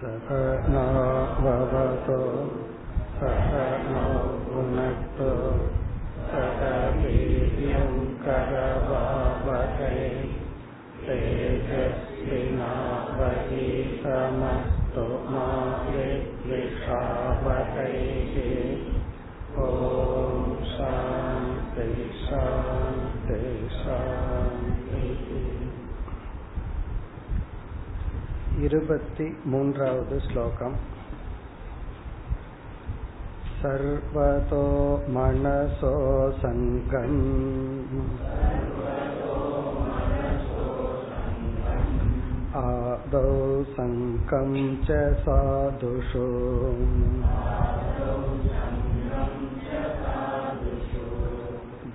सकनाववतो सकनो भुनक्तो सह वीर्यङ्करवावहै तेजस्विनावहीतमस्तु मा विद्विषावहैः இருपति मून्रावद् श्लोकम् सर्वतो मनसो सङ्गम् आदौ सङ्गं च साधुषु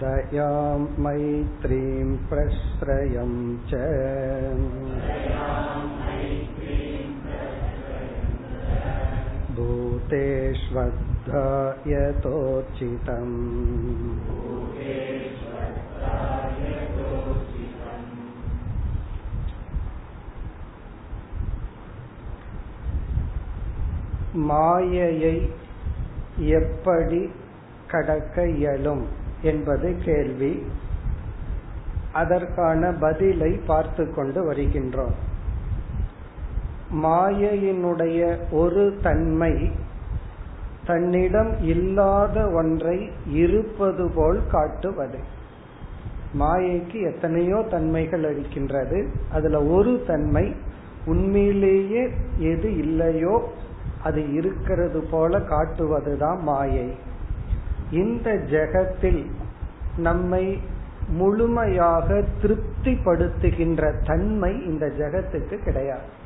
दयां मैत्रीं प्रश्रयं च भूतेष्वद्धा यतोचितम् மாயையை எப்படி கடக்க இயலும் என்பது கேள்வி அதற்கான பதிலை பார்த்து கொண்டு வருகின்றோம் மாயையினுடைய ஒரு தன்மை தன்னிடம் இல்லாத ஒன்றை இருப்பது போல் காட்டுவது. மாயைக்கு எத்தனையோ தன்மைகள் இருக்கின்றது. அதுல ஒரு தன்மை உண்மையிலேயே எது இல்லையோ அது இருக்கிறது போல காட்டுவதுதான் மாயை. இந்த ஜெகத்தில் நம்மை முழுமையாக திருப்திப்படுத்துகின்ற தன்மை இந்த ஜெகத்துக்கு கிடையாது.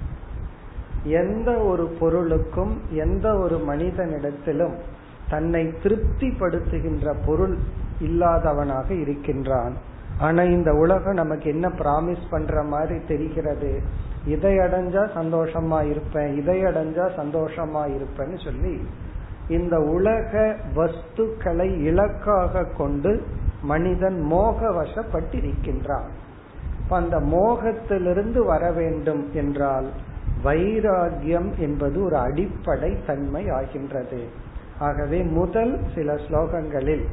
எந்த ஒரு பொருளுக்கும் எந்த ஒரு மனிதனிடத்திலும் தன்னை திருப்திப்படுத்துகின்ற பொருள் இல்லாதவனாக இருக்கின்றான். ஆனா இந்த உலகம் நமக்கு என்ன பிராமிஸ் பண்ற மாதிரி தெரிகிறது? இதை அடைஞ்சா சந்தோஷமா இருப்பேன் இதை அடைஞ்சா சந்தோஷமா இருப்பேன்னு சொல்லி இந்த உலக வஸ்துக்களை இலக்காக கொண்டு மனிதன் மோக வசப்பட்டிருக்கின்றான் அந்த மோகத்திலிருந்து வர வேண்டும் என்றால் வைராகியம் என்பது ஒரு அடிப்படை தன்மை ஆகின்றது. ஆகவே முதல் சில ஸ்லோகங்களில்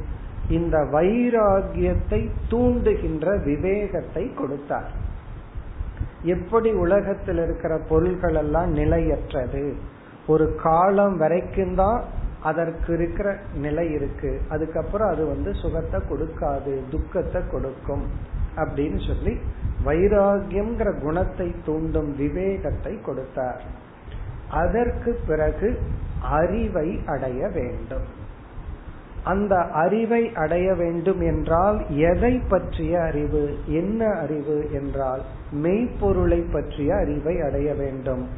இந்த வைராகியத்தை தூண்டுகின்ற விவேகத்தை கொடுத்தார். எப்படி உலகத்தில் இருக்கிற பொருள்கள் எல்லாம் நிலையற்றது. ஒரு காலம் வரைக்கும் தான் அதற்கு இருக்கிற நிலை இருக்கு. அதுக்கப்புறம் அது வந்து சுகத்தை கொடுக்காது துக்கத்தை கொடுக்கும் அப்படின்னு சொல்லி வைராகியம்ங்கிற குணத்தை தூண்டும் விவேகத்தை கொடுத்தார். அதற்கு பிறகு அறிவை அடைய வேண்டும். அந்த அறிவை அடைய வேண்டும் என்றால் எதை பற்றிய அறிவு என்ன அறிவு என்றால் மெய்ப்பொருளை பற்றிய அறிவை அடைய வேண்டும்.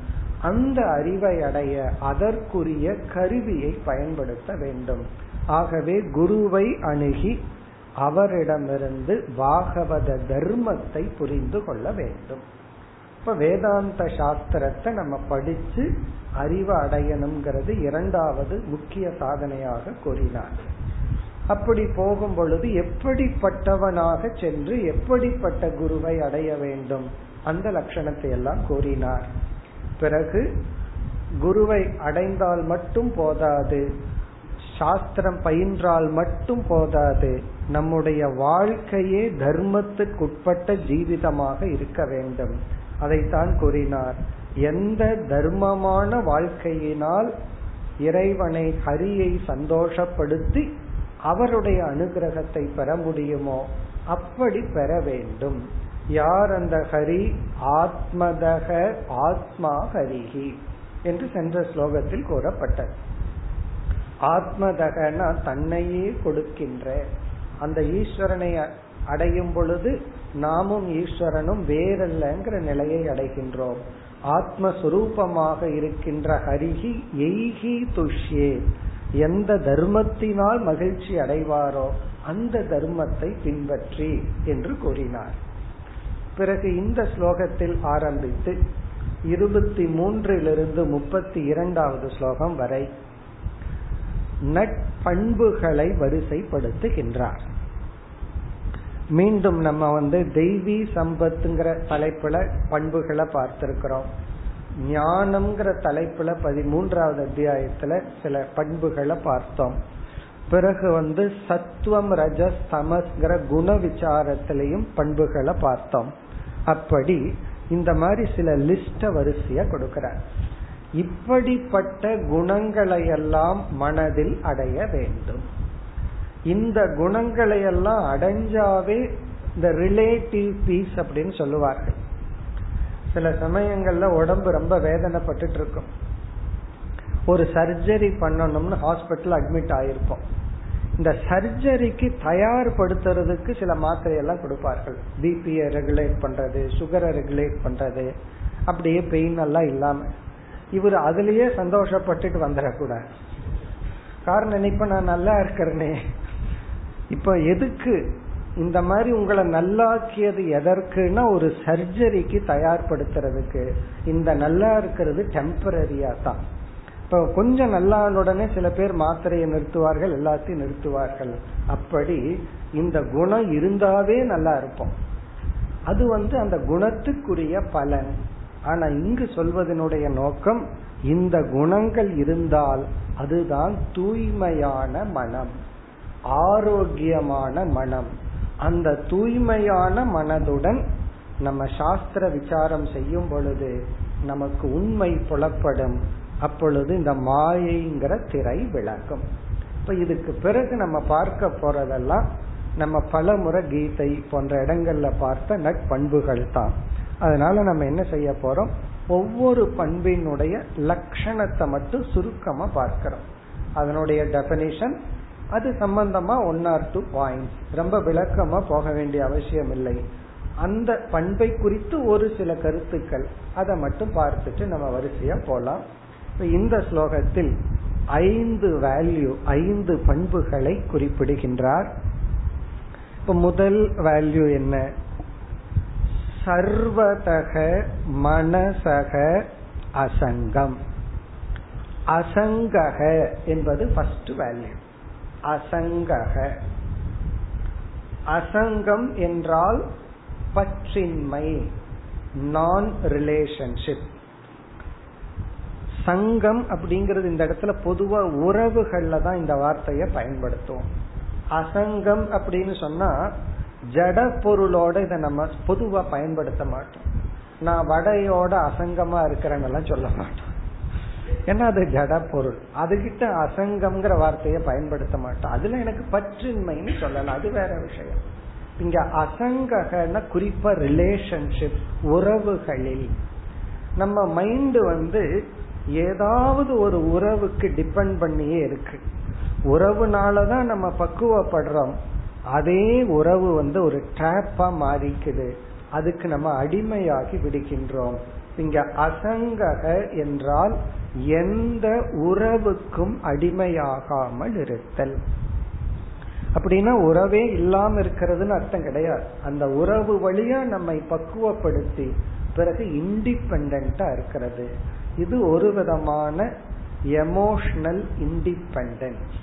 அந்த அறிவை அடைய அதற்குரிய கருவியை பயன்படுத்த வேண்டும். ஆகவே குருவை அணுகி அவரிடமிருந்து பாகவத தர்மத்தை புரிந்து கொள்ள வேண்டும். இப்ப வேதாந்த சாஸ்திரத்தை நம்ம படிச்சு அறிவு அடையணுங்கிறது இரண்டாவது முக்கிய சாதனையாக கூறினார். அப்படி போகும் பொழுது எப்படிப்பட்டவனாக சென்று எப்படிப்பட்ட குருவை அடைய வேண்டும்? அந்த லட்சணத்தை எல்லாம் கூறினார். பிறகு குருவை அடைந்தால் மட்டும் போதாது சாஸ்திரம் பயின்றால் மட்டும் போதாது நம்முடைய வாழ்க்கையே தர்மத்துக்குட்பட்ட ஜீவிதமாக இருக்க வேண்டும். அதைத்தான் கூறினார். எந்த தர்மமான வாழ்க்கையினால் இறைவனை ஹரியை சந்தோஷப்படுத்தி அவருடைய அனுகிரகத்தை பெற முடியுமோ அப்படி பெற வேண்டும். யார் அந்த ஹரி? ஆத்மதக ஆத்மா ஹரிஹி என்று சென்ற ஸ்லோகத்தில் கூறப்பட்டது. ஆத்மதகனா தன்னையே கொடுக்கின்ற அந்த ஈஸ்வரனை அடையும் பொழுது நாமும் ஈஸ்வரனும் வேறல்லங்கிற நிலையை அடைகின்றோம். ஆத்மஸ்வரூபமாக இருக்கின்ற ஹரிஹி எய்கி துஷ்யே. எந்த தர்மத்தினால் மகிழ்ச்சி அடைவாரோ அந்த தர்மத்தை பின்பற்றி என்று கூறினார். பிறகு இந்த ஸ்லோகத்தில் ஆரம்பித்து இருபத்தி மூன்றிலிருந்து முப்பத்தி இரண்டாவது ஸ்லோகம் வரை நட்பண்புகளை வரிசைப்படுத்துகின்றார். மீண்டும் நம்ம வந்து தெய்வீ சம்பத்துங்கிற தலைப்புல பண்புகளை பார்த்திருக்கிறோம். ஞானம்ங்கிற தலைப்புல பதிமூன்றாவது அத்தியாயத்துல சில பண்புகளை பார்த்தோம். பிறகு வந்து சத்துவம் ரஜஸ் தமஸ்கிற குண விசாரத்திலையும் பண்புகளை பார்த்தோம். அப்படி இந்த மாதிரி சில லிஸ்ட வரிசைய கொடுக்கிறார். இப்படிப்பட்ட குணங்களை எல்லாம் மனதில் அடைய வேண்டும். இந்த குணங்களை எல்லாம் அடைஞ்சாவே இந்த ரிலேட்டிவ் பீஸ் அப்படின்னு சொல்லுவார்கள். சில சமயங்கள்ல உடம்பு ரொம்ப வேதனைப்பட்டு இருக்கும் ஒரு சர்ஜரி பண்ணணும்னு ஹாஸ்பிட்டல் அட்மிட் ஆயிருப்போம். இந்த சர்ஜரிக்கு தயார்படுத்துறதுக்கு சில மாத்திரையெல்லாம் கொடுப்பார்கள். பிபியை ரெகுலேட் பண்றது சுகரை ரெகுலேட் பண்றது அப்படியே பெயின் எல்லாம் இல்லாம. இவர் அதுலயே சந்தோஷப்பட்டுட்டு வந்துடக்கூடாது. காரணம் இப்ப நான் நல்லா இருக்கிறேனே. இப்ப எதுக்கு இந்த மாதிரி உங்களை நல்லாக்கியது எதற்குன்னா ஒரு சர்ஜரிக்கு தயார்படுத்துறதுக்கு. இந்த நல்லா இருக்கிறது டெம்பரரியா தான். இப்ப கொஞ்சம் நல்லான உடனே சில பேர் மாத்திரையை நிறுத்துவார்கள் எல்லாத்தையும் நிறுத்துவார்கள். அப்படி இந்த குணம் இருந்தாவே நல்லா இருப்போம். அது வந்து அந்த குணத்துக்குரிய பலன். ஆனா இங்கு சொல்வதனுடைய நோக்கம் இந்த குணங்கள் இருந்தால் அதுதான் தூய்மையான மனம். ஆரோக்கியமான மனம். அந்த தூய்மையான மனதுடன் நம்ம சாஸ்திர விசாரம் செய்யும் பொழுது நமக்கு உண்மை புலப்படும். அப்பொழுது இந்த மாயைங்கிற திரை விளக்கும். இப்ப இதுக்கு பிறகு நம்ம பார்க்க போறதெல்லாம் நம்ம பல முறை கீதை போன்ற இடங்கள்ல பார்த்த நட்பண்புகள் தான். அதனால நம்ம என்ன செய்ய போறோம்? ஒவ்வொரு பண்பினுடைய லட்சணத்தை மட்டும் சுருக்கமா பார்க்கிறோம். அதனுடைய டெபனிஷன் அது சம்பந்தமா ஒன் ஆர் டூ பாயிண்ட்ஸ் ரொம்ப விளக்கமா போக வேண்டிய அவசியம் இல்லை. அந்த பண்பை குறித்து ஒரு சில கருத்துக்கள். அதை மட்டும் பார்த்துட்டு நம்ம வரிசையா போலாம். இந்த ஸ்லோகத்தில் ஐந்து வேல்யூ ஐந்து பண்புகளை குறிப்பிடுகின்றார். இப்ப முதல் வேல்யூ என்ன? சர்வதக மனசக அசங்கம். அசங்கக என்பது ஃபர்ஸ்ட் வேல்யூ அசங்கக. அசங்கம் என்றால் பற்றின்மை நான் ரிலேஷன்ஷிப் சங்கம் அப்படிங்கிறது இந்த இடத்துல பொதுவா உறவுகள்ல தான் இந்த வார்த்தையை பயன்படுத்துவோம். அசங்கம் அப்படின்னு சொன்னா ஜட பொருளோட இதை நம்ம பொதுவா பயன்படுத்த மாட்டோம். நான் வடையோட அசங்கமா இருக்கிறேன்னு சொல்ல மாட்டோம். ஏன்னா அது ஜட பொருள். அதுகிட்ட அசங்கம்ங்கிற வார்த்தையை பயன்படுத்த மாட்டோம். அதுல எனக்கு பற்றின்மைன்னு சொல்லலாம். அது வேற விஷயம். இங்க அசங்ககன குறிப்பா ரிலேஷன்ஷிப் உறவுகளில். நம்ம மைண்ட் வந்து ஏதாவது ஒரு உறவுக்கு டிபெண்ட் பண்ணியே இருக்கு. உறவுனாலதான் நம்ம பக்குவப்படுறோம். அதே உறவு வந்து ஒரு ட்ராப்பா மாறிக்குது. அதுக்கு நம்ம அடிமையாகி விடுகின்றோம். இங்க அசங்கக என்றால் எந்த உறவுக்கும் அடிமையாகாமல் இருத்தல். அப்படின்னா உறவே இல்லாம இருக்கிறதுன்னு அர்த்தம் கிடையாது. அந்த உறவு வழியா நம்மை பக்குவப்படுத்தி பிறகு இண்டிபெண்டா இருக்கிறது. இது ஒரு விதமான எமோஷனல் இண்டிபெண்டன்ஸ்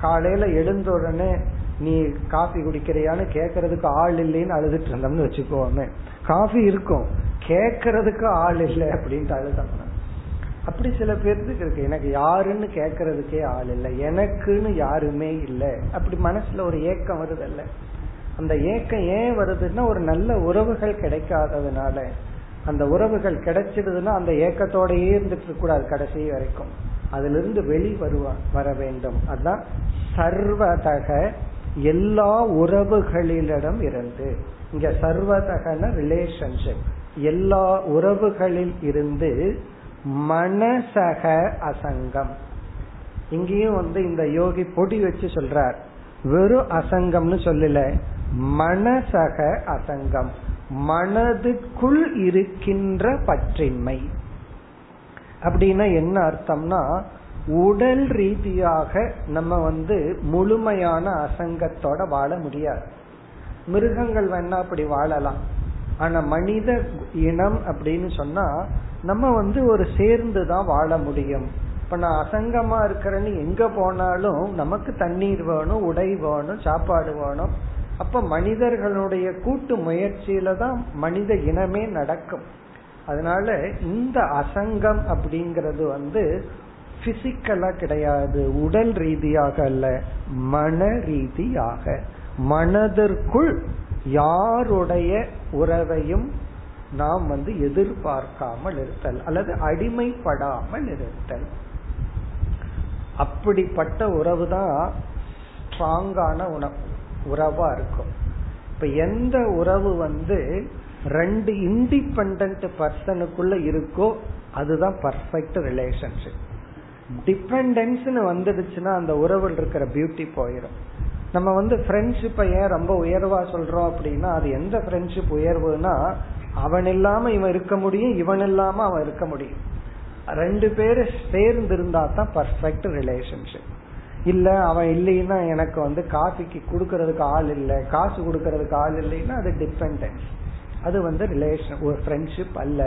காலையில எழுந்த உடனே நீ காஃபி குடிக்கிறியான்னு கேக்குறதுக்கு ஆள் இல்லைன்னு அழுதுட்டு இருந்தோம்னு வச்சுக்கோமே. காஃபி இருக்கும். கேக்குறதுக்கு ஆள் இல்லை அப்படின்ட்டு அழுதோம்னா அப்படி சில பேர்த்துக்கு இருக்கு. எனக்கு யாருன்னு கேக்குறதுக்கே ஆள் இல்லை. எனக்குன்னு யாருமே இல்லை. அப்படி மனசுல ஒரு ஏக்கம் வருதல்ல. அந்த ஏக்கம் ஏன் வருதுன்னா ஒரு நல்ல உறவுகள் கிடைக்காததுனால. அந்த உறவுகள் கிடைச்சிடுதுன்னா அந்த ஏக்கத்தோடயே இருந்துட்டு கூடாது கடைசி வரைக்கும். அதுல இருந்து வெளி வருவா வர வேண்டும். அதுதான் சர்வதக எல்லா உறவுகளிடம் இருந்து. இங்க சர்வதகன ரிலேஷன்ஷிப் எல்லா உறவுகளில் இருந்து மனசக அசங்கம். இங்கேயும் வந்து இந்த யோகி பொடி வச்சு சொல்றார். வெறும் அசங்கம்னு சொல்லல மனசக அசங்கம். மனதுக்குள் இருக்கின்ற பற்றின்மை. அப்படின்னா என்ன அர்த்தம்னா உடல் ரீதியாக நம்ம வந்து முழுமையான அசங்கத்தோட வாழ முடியாது. மிருகங்கள் வேணா அப்படி வாழலாம். ஆனா மனித இனம் அப்படின்னு சொன்னா நம்ம வந்து ஒரு சேர்ந்து தான் வாழ முடியும். இப்ப நான் அசங்கமா இருக்கிறேன்னு எங்க போனாலும் நமக்கு தண்ணீர் வேணும் உடை வேணும் சாப்பாடு வேணும். அப்ப மனிதர்களுடைய கூட்டு முயற்சியில தான் மனித இனமே நடக்கும். அதனால இந்த அசங்கம் அப்படிங்கிறது வந்து பிசிக்கலா கிடையாது உடல் ரீதியாக அல்ல மன ரீதியாக. மனதிற்குள் யாருடைய உறவையும் நாம் வந்து எதிர்பார்க்காமல் இருத்தல் அல்லது அடிமைப்படாமல் இருத்தல். அப்படிப்பட்ட உறவு தான் ஸ்ட்ராங்கான உறவா இருக்கும். இப்ப எந்த உறவு வந்து ரெண்டு இண்டிபெண்ட் பர்சனுக்குள்ள இருக்கோ அதுதான் பர்ஃபெக்ட் ரிலேஷன்ஷிப் டிபெண்டன்ஸ்னு வந்துடுச்சுன்னா அந்த உறவில் இருக்கிற பியூட்டி போயிடும் நம்ம வந்து ஃப்ரெண்ட்ஷிப்பை ஏன் ரொம்ப உயர்வா சொல்றோம் அப்படின்னா அது எந்த ஃப்ரெண்ட்ஷிப் உயர்வுனா அவன் இல்லாம இவன் இருக்க முடியும் இவன் இல்லாம அவன் இருக்க முடியும். ரெண்டு பேரும் சேர்ந்து இருந்தா தான் பர்ஃபெக்ட் ரிலேஷன்ஷிப் இல்ல அவன் இல்லைன்னா எனக்கு வந்து காஃபிக்கு கொடுக்கறதுக்கு ஆள் இல்லை காசு கொடுக்கறதுக்கு ஆள் இல்லைன்னா அது டிபெண்டன்ஸ் அது வந்து ரிலேஷன் ஒரு ஃப்ரெண்ட்ஷிப் அல்ல.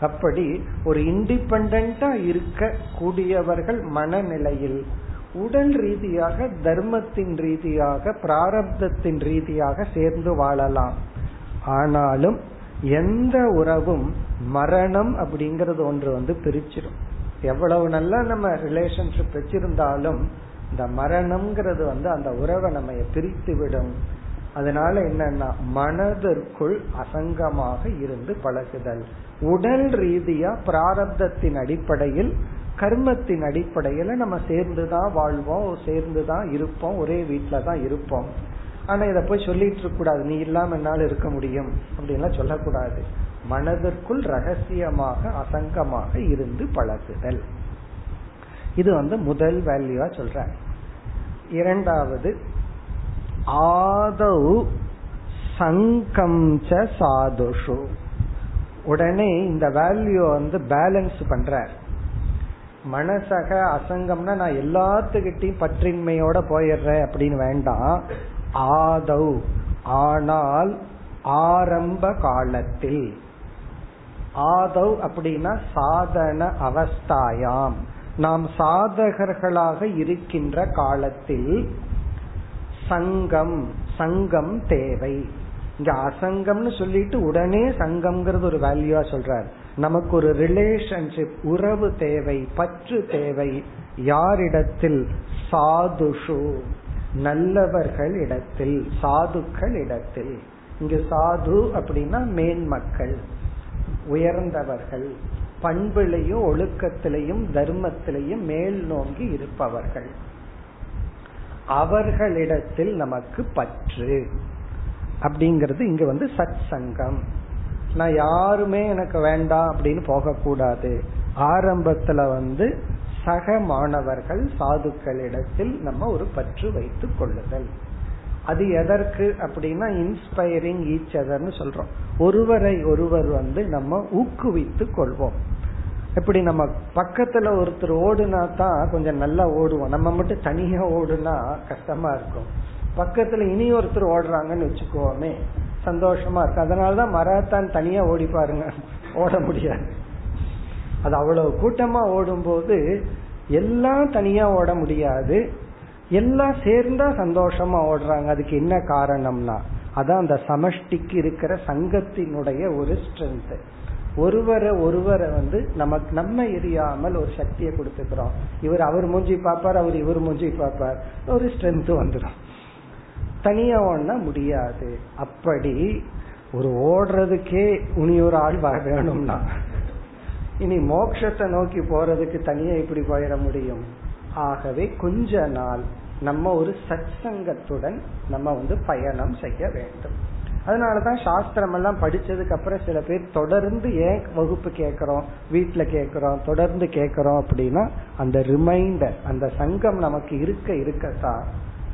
அப்படி ஒரு இண்டிபெண்டா இருக்க கூடியவர்கள் மனநிலையில் உடல் ரீதியாக தர்மத்தின் ரீதியாக பிராரப்தத்தின் ரீதியாக சேர்ந்து வாழலாம். ஆனாலும் எந்த உறவும் மரணம் அப்படிங்கறது ஒன்று வந்து பிரிச்சிடும். எவ்வளவு நல்லா நம்ம ரிலேஷன்ஷிப் வச்சிருந்தாலும் இந்த மரணம்ங்கிறது வந்து அந்த உறவை நம்ம பிரித்து விடும். அதனால என்னன்னா மனதிற்குள் அசங்கமாக இருந்து பழகுதல். உடல் ரீதியா பிராரப்தத்தின் அடிப்படையில் கர்மத்தின் அடிப்படையில நம்ம சேர்ந்துதான் வாழ்வோம் சேர்ந்துதான் இருப்போம் ஒரே வீட்டுல தான் இருப்போம். ஆனா இத போய் சொல்லிட்டு இருக்க கூடாது. நீ இல்லாம என்னால இருக்க முடியும். அப்படின்லாம் சொல்லக்கூடாது. மனதிற்குள் ரகசியமாக அசங்கமாக இருந்து பழகுதல். இது வந்து முதல் வேல்யூவா சொல்ற இரண்டாவது ஆதவு சங்கம் சாதுஷு. உடனே இந்த வேல்யூ வந்து பேலன்ஸ் பண்ற மனசக அசங்கம்னா நான் எல்லாத்துக்கிட்டையும் பற்றின்மையோட போயிடுறேன் அப்படின்னு வேண்டாம். ஆதௌ ஆனால் ஆரம்ப காலத்தில் ஆதவ் அப்படின்னா சாதன அவஸ்தாயாம். நாம் சாதகர்களாக இருக்கின்ற காலத்தில் சங்கம் சங்கம் தேவை. இங்க அசங்கம்னு சொல்லிட்டு உடனே சங்கம்ங்கிறது ஒரு வேல்யூவா சொல்றார். நமக்கு ஒரு ரிலேஷன்ஷிப் உறவு தேவை பற்று தேவை. யாரிடத்தில்? சாதுஷு. நல்லவர்கள் இடத்தில் சாதுக்கள் இடத்தில் இங்கு சாது அப்படின்னா மேன்மக்கள் உயர்ந்தவர்கள் பண்பிலையும் ஒழுக்கத்திலையும் தர்மத்திலையும் மேல் நோங்கி இருப்பவர்கள். அவர்களிடத்தில் நமக்கு பற்று. அப்படிங்கிறது இங்க வந்து சத் சங்கம் நான் யாருமே எனக்கு வேண்டாம் அப்படின்னு போகக்கூடாது. ஆரம்பத்துல வந்து சக மாணவர்கள் சாதுக்களிடத்தில் நம்ம ஒரு பற்று வைத்துக் கொள்ளுதல். அது எதற்கு அப்படின்னா இன்ஸ்பைரிங் ஈச் அதர்னு சொல்றோம். ஒருவரை ஒருவர் வந்து நம்ம ஊக்குவித்து கொள்வோம். இப்படி நம்ம பக்கத்துல ஒருத்தர் ஓடுனா தான் கொஞ்சம் நல்லா ஓடுவோம். நம்ம மட்டும் தனியா ஓடுனா கஷ்டமா இருக்கும். பக்கத்துல இனி ஒருத்தர் ஓடுறாங்கன்னு வச்சுக்கோமே சந்தோஷமா இருக்கு அதனாலதான் மராத்தான் தனியா ஓடி பாருங்க ஓட முடியாது. அது அவ்வளவு கூட்டமா ஓடும் போது எல்லாம் தனியா ஓட முடியாது. எல்லாம் சேர்ந்தா சந்தோஷமா ஓடுறாங்க. அதுக்கு என்ன காரணம்னா அதான் அந்த சமஷ்டிக்கு இருக்கிற சங்கத்தினுடைய ஒரு ஸ்ட்ரென்த் ஒருவரை ஒருவரை வந்து நமக்கு நம்ம எரியாமல் ஒரு சக்தியை கொடுத்துக்கிறோம். இவர் அவர் மூஞ்சி பார்ப்பார் அவர் இவர் மூஞ்சி பார்ப்பார். ஒரு ஸ்ட்ரென்த் வந்துடும் தனியா ஓடனா முடியாது. அப்படி ஒரு ஓடுறதுக்கே உனி ஒரு ஆள் வேணும்னா இனி மோட்சத்தை நோக்கி போறதுக்கு தனியா இப்படி போயிட முடியும்? ஆகவே கொஞ்ச நாள் நம்ம ஒரு சத் சங்கத்துடன் நம்ம வந்து பயணம் செய்ய வேண்டும். அதனாலதான் சாஸ்திரம் எல்லாம் படிச்சதுக்கு அப்புறம் சில பேர் தொடர்ந்து ஏன் வகுப்பு கேட்கிறோம் வீட்டுல கேட்கிறோம் தொடர்ந்து கேட்கிறோம் அப்படின்னா அந்த ரிமைண்டர் அந்த சங்கம் நமக்கு இருக்க இருக்கத்தான்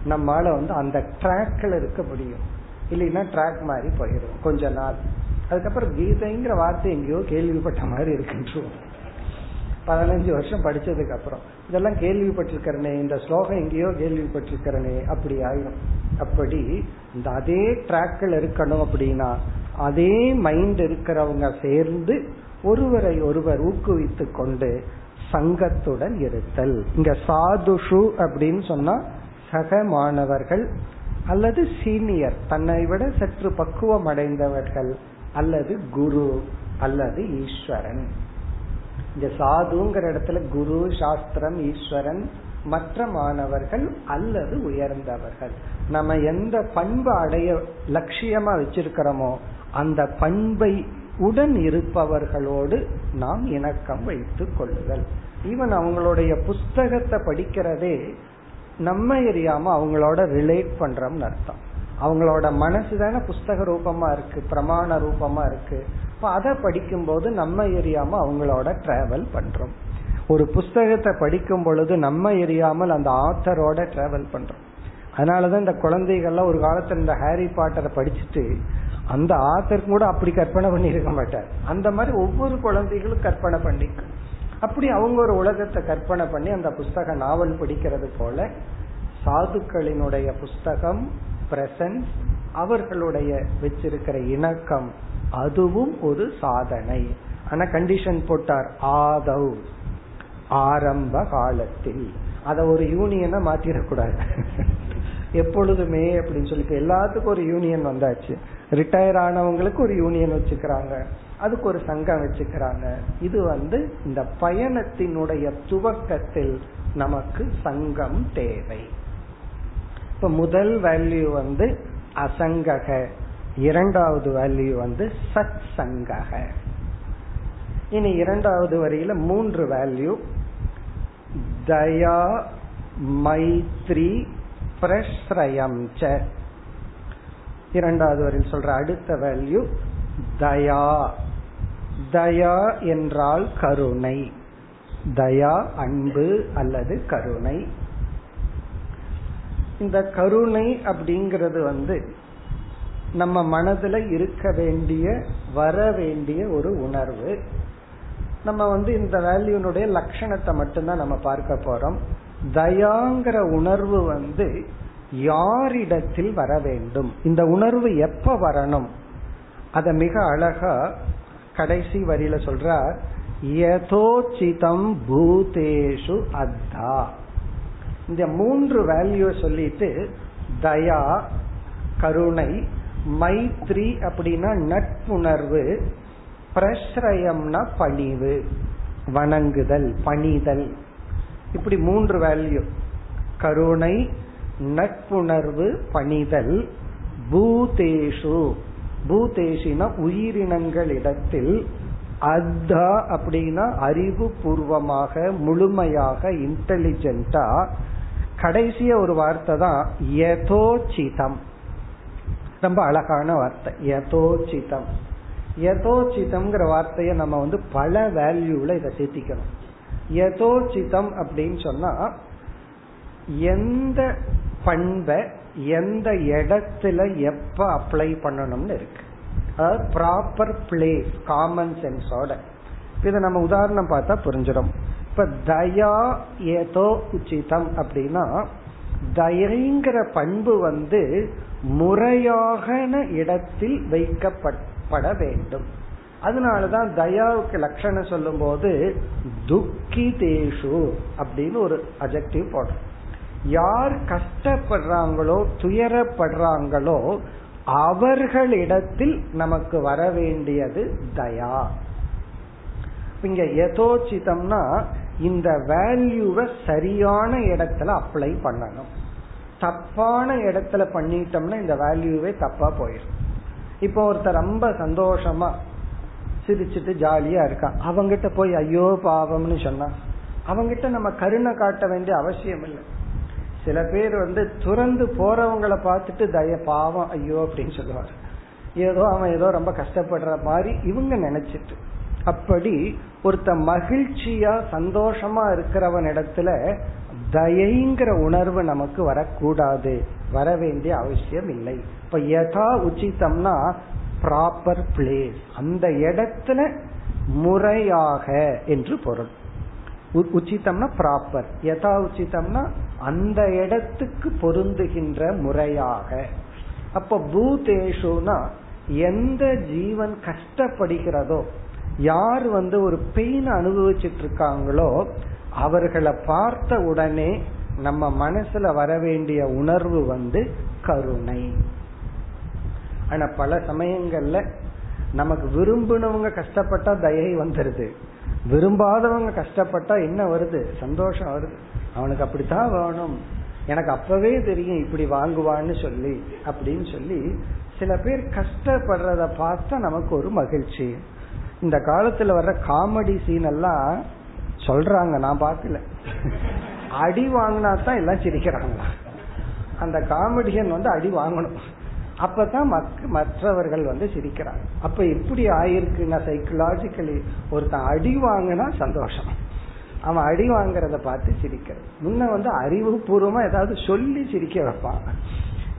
நம்மால வந்து அந்த ட்ராக்ல இருக்க முடியும். இல்லைன்னா ட்ராக் மாதிரி போயிடும் கொஞ்ச நாள். அதுக்கப்புறம் கீதைங்கிற வார்த்தை எங்கேயோ கேள்விப்பட்ட மாதிரி இருக்குன்றோம் பதினஞ்சு வருஷம் படிச்சதுக்கு அப்புறம் இதெல்லாம் கேள்விப்பட்டிருக்கிறனே இந்த ஸ்லோகம் எங்கேயோ கேள்விப்பட்டிருக்கிறனே அப்படி ஆயிடும். அப்படி இந்த அதே ட்ராக்கில் இருக்கணும் அப்படின்னா அதே மைண்ட் இருக்கிறவங்க சேர்ந்து ஒருவரை ஒருவர் ஊக்குவித்து கொண்டு சங்கத்துடன் இருத்தல். இங்க சாதுஷு அப்படின்னு சொன்னா சக மாணவர்கள் அல்லது சீனியர் தன்னை விட சற்று பக்குவம் அடைந்தவர்கள். அல்லது குரு அல்லது ஈஸ்வரன். இந்த சாதுங்கிற இடத்துல குரு சாஸ்திரம் ஈஸ்வரன் மற்ற மாணவர்கள் அல்லது உயர்ந்தவர்கள். நம்ம எந்த பண்பு அடைய லட்சியமா வச்சிருக்கிறோமோ அந்த பண்பை உடன் இருப்பவர்களோடு நாம் இணக்கம் வைத்துக் கொள்ளுதல். ஈவன் அவங்களுடைய புஸ்தகத்தை படிக்கிறதே நம்ம எரியாம அவங்களோட ரிலேட் பண்றோம்னு அர்த்தம். அவங்களோட மனசு தானே புஸ்தக ரூபமா இருக்கு பிரமாண ரூபமா இருக்கு. இப்ப அதை படிக்கும்போது நம்ம எரியாம அவங்களோட டிராவல் பண்றோம். ஒரு புஸ்தகத்தை படிக்கும் பொழுது நம்ம எரியாமல் அந்த ஆத்தரோட டிராவல் பண்றோம். அதனாலதான் இந்த குழந்தைகள்லாம் ஒரு காலத்துல இந்த ஹாரி பாட்டரை படிச்சுட்டு அந்த ஆத்தர் கூட அப்படி கற்பனை பண்ணியிருக்க மாட்டார். அந்த மாதிரி ஒவ்வொரு குழந்தைகளும் கற்பனை பண்ணி அப்படி அவங்க ஒரு உலகத்தை கற்பனை பண்ணி அந்த புஸ்தக நாவல் படிக்கிறது போல சாதுக்களினுடைய புஸ்தகம் பிரசன்ஸ் அவர்களுடைய வச்சிருக்கிற இணக்கம் அதுவும் ஒரு சாதனை. ஆனா கண்டிஷன் போட்டார் ஆதவ் ஆரம்ப காலத்தில். அத ஒரு யூனியனை மாத்திடக்கூடாது. எப்பொழுதுமே அப்படின்னு சொல்லி எல்லாத்துக்கும் ஒரு யூனியன் வந்தாச்சு. ரிட்டையர் ஆனவங்களுக்கு ஒரு யூனியன் வச்சுக்கிறாங்க. அதுக்கு ஒரு சங்கம் வச்சுக்கிறாங்க. இது வந்து இந்த பயணத்தினுடைய துவக்கத்தில் நமக்கு சங்கம் தேவை. இப்ப முதல் வேல்யூ வந்து அசங்கக. இரண்டாவது வேல்யூ வந்து சத் சங்கக இனி இரண்டாவது வரியில மூன்று வேல்யூ தயா மைத்ரி பிரஸ்ரயம் இரண்டாவது வரையில் சொல்ற அடுத்த வேல்யூ தயா. தயா என்றால் கருணை. தயா அன்பு அல்லது கருணை. இந்த கருணை அப்படிங்கிறது வந்து நம்ம மனதுல இருக்க வேண்டிய வர வேண்டிய ஒரு உணர்வு. நம்ம வந்து இந்த வேல்யூனுடைய லட்சணத்தை மட்டும்தான் நம்ம பார்க்க போறோம். தயாங்கிற உணர்வு வந்து யாரிடத்தில் வர வேண்டும்? இந்த உணர்வு எப்ப வரணும்? அத மிக அழகா கடைசி வரியில சொல்றார். யதோச்சிதம் பூதேஷு அத்தா. இந்த மூன்று வேல்யூ சொல்லிட்டு தயா கருணை மைத்ரி அப்படின்னா நட்புணர்வு பிரஸ்ரயம்னா பணிவு வணங்குதல் பணிதல். இப்படி மூன்று வேல்யூ கருணை நட்புணர்வு பணிதல் பூதேஷு. பூதேஷினா உயிரினங்களிடத்தில் அத்தா அப்படின்னா அறிவு பூர்வமாக முழுமையாக இன்டெலிஜென்டா கடைசிய ஒரு வார்த்தை தான் யதோச்சிதம். ரொம்ப அழகான வார்த்தை. யதோச்சிதம். யதோச்சிதம்ங்கிற வார்த்தையை நம்ம வந்து பல வேல்யூல இதை சேர்த்திக்கணும். யதோச்சிதம் அப்படின்னு சொன்னா எந்த பண்பை எந்த இடத்துல எப்ப அப்ளை பண்ணணும்னு இருக்கு. அதாவது ப்ராப்பர் பிளேஸ் காமன் சென்ஸோட இதை நம்ம உதாரணம் பார்த்தா புரிஞ்சிடும். இப்ப தயா ஏதோ உச்சிதம் அப்படின்னா தயங்கிற பண்பு வந்து முறையாக இடத்தில் வைக்கப்பட வேண்டும். அதனாலதான் தயாவுக்கு லட்சணம் சொல்லும் போது துக்கி தேஷு அப்படின்னு ஒரு அஜெக்டிவ் போடுறோம். யார் கஷ்டப்படுறாங்களோ துயரப்படுறாங்களோ அவர்களிடத்தில் நமக்கு வர வேண்டியது தயா. இங்க எதோச்சிதம்னா இந்த வேல்யூவை சரியான இடத்துல அப்ளை பண்ணணும். தப்பான இடத்துல பண்ணிட்டோம்னா இந்த வேல்யூவே தப்பா போயிடும். இப்போ ஒருத்தர் ரொம்ப சந்தோஷமா சிரிச்சுட்டு ஜாலியா இருக்கான். அவங்கிட்ட போய் ஐயோ பாவம்னு சொன்னா. அவங்கிட்ட நம்ம கருணை காட்ட வேண்டிய அவசியம் இல்லை. சில பேர் வந்து துறந்து போறவங்களை பார்த்துட்டு தய பாவம் ஐயோ அப்படின்னு சொல்லுவார். ஏதோ அவன் ஏதோ ரொம்ப கஷ்டப்படுற மாதிரி இவங்க நினைச்சிட்டு. அப்படி ஒருத்த மகிழ்ச்சியா சந்தோஷமா இருக்கிறவன் இடத்துல தயங்கிற உணர்வு நமக்கு வரக்கூடாது. வர வேண்டிய அவசியம் இல்லை. இப்ப யதா உச்சிதம்னா ப்ராப்பர் பிளேஸ் அந்த இடத்துல முறையாக என்று பொருள். உச்சிதம்னா ப்ராப்பர் யதா உச்சிதம்னா அந்த இடத்துக்கு பொருந்துகின்ற முறையாக. அப்ப பூதேஷுனா எந்த ஜீவன் கஷ்டப்படுகிறதோ யார் வந்து ஒரு பெயின் அனுபவிச்சுட்டு இருக்காங்களோ அவர்களை பார்த்த உடனே நம்ம மனசுல வர வேண்டிய உணர்வு வந்து கருணை. ஆனா பல சமயங்கள்ல நமக்கு விரும்பினவங்க கஷ்டப்பட்டா தயை வந்துருது. விரும்பாதவங்க கஷ்டப்பட்டா என்ன வருது? சந்தோஷம் வருது. அவனுக்கு அப்படித்தான் வேணும். எனக்கு அப்பவே தெரியும் இப்படி வாங்குவான்னு சொல்லி அப்படின்னு சொல்லி சில பேர் கஷ்டப்படுறத பார்த்தா நமக்கு ஒரு மகிழ்ச்சி. இந்த காலத்துல வர்ற காமெடி சீன் எல்லாம் சொல்றாங்க நான் பார்க்கல. அடி வாங்கினா தான் எல்லாம் சிரிக்கிறாங்களா? அந்த காமெடியன் வந்து அடி வாங்கணும். அப்பதான் மற்றவர்கள் வந்து சிரிக்கிறாங்க. அப்ப எப்படி ஆயிருக்குன்னா சைக்கலாஜிக்கலி ஒருத்தன் அடி வாங்கினா சந்தோஷம். அவன் அடி வாங்குறத பார்த்து சிரிக்கிறது முன்ன வந்து அறிவுபூர்வமா ஏதாவது சொல்லி சிரிக்க வைப்பான்.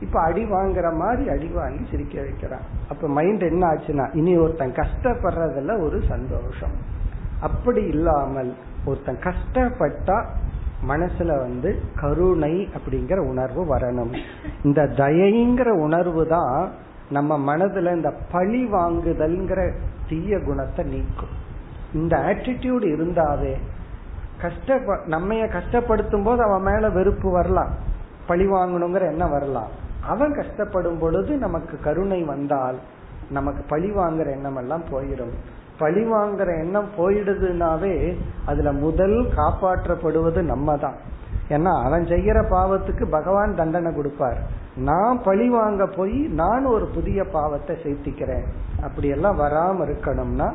இப்ப அடி வாங்குற மாதிரி அடி வாங்கி சிரிக்க வைக்கிறான். அப்ப மைண்ட் என்ன ஆச்சுன்னா இனி ஒருத்தன் கஷ்டப்படுறதுல ஒரு சந்தோஷம். அப்படி இல்லாமல் ஒருத்தன் கஷ்டப்பட்டா மனசுல வந்து கருணை அப்படிங்கிற உணர்வு வரணும். இந்த தயைங்கிற உணர்வு தான் நம்ம மனதுல இந்த பழி வாங்குதல்ங்கிற தீய குணத்தை நீக்கும். இந்த ஆட்டிடியூட் இருந்தாவே கஷ்ட நம்ம கஷ்டப்படுத்தும் போது அவன் மேல வெறுப்பு வரலாம். பழி வாங்கணுங்கிற எண்ணம் வரலாம். அவன் கஷ்டப்படும் பொழுது நமக்கு கருணை வந்தால் நமக்கு பழி வாங்குற எண்ணம் எல்லாம் போயிடும். பழி வாங்குற எண்ணம் போயிடுதுனாவே அதுல முதல் காப்பாற்றப்படுவது நம்ம தான் ஏன்னா அவன் செய்யற பாவத்துக்கு பகவான் தண்டனை கொடுப்பார். நான் பழி வாங்க போய் நான் ஒரு புதிய பாவத்தை சேர்த்திக்கிறேன். அப்படி எல்லாம் வராம இருக்கணும்னா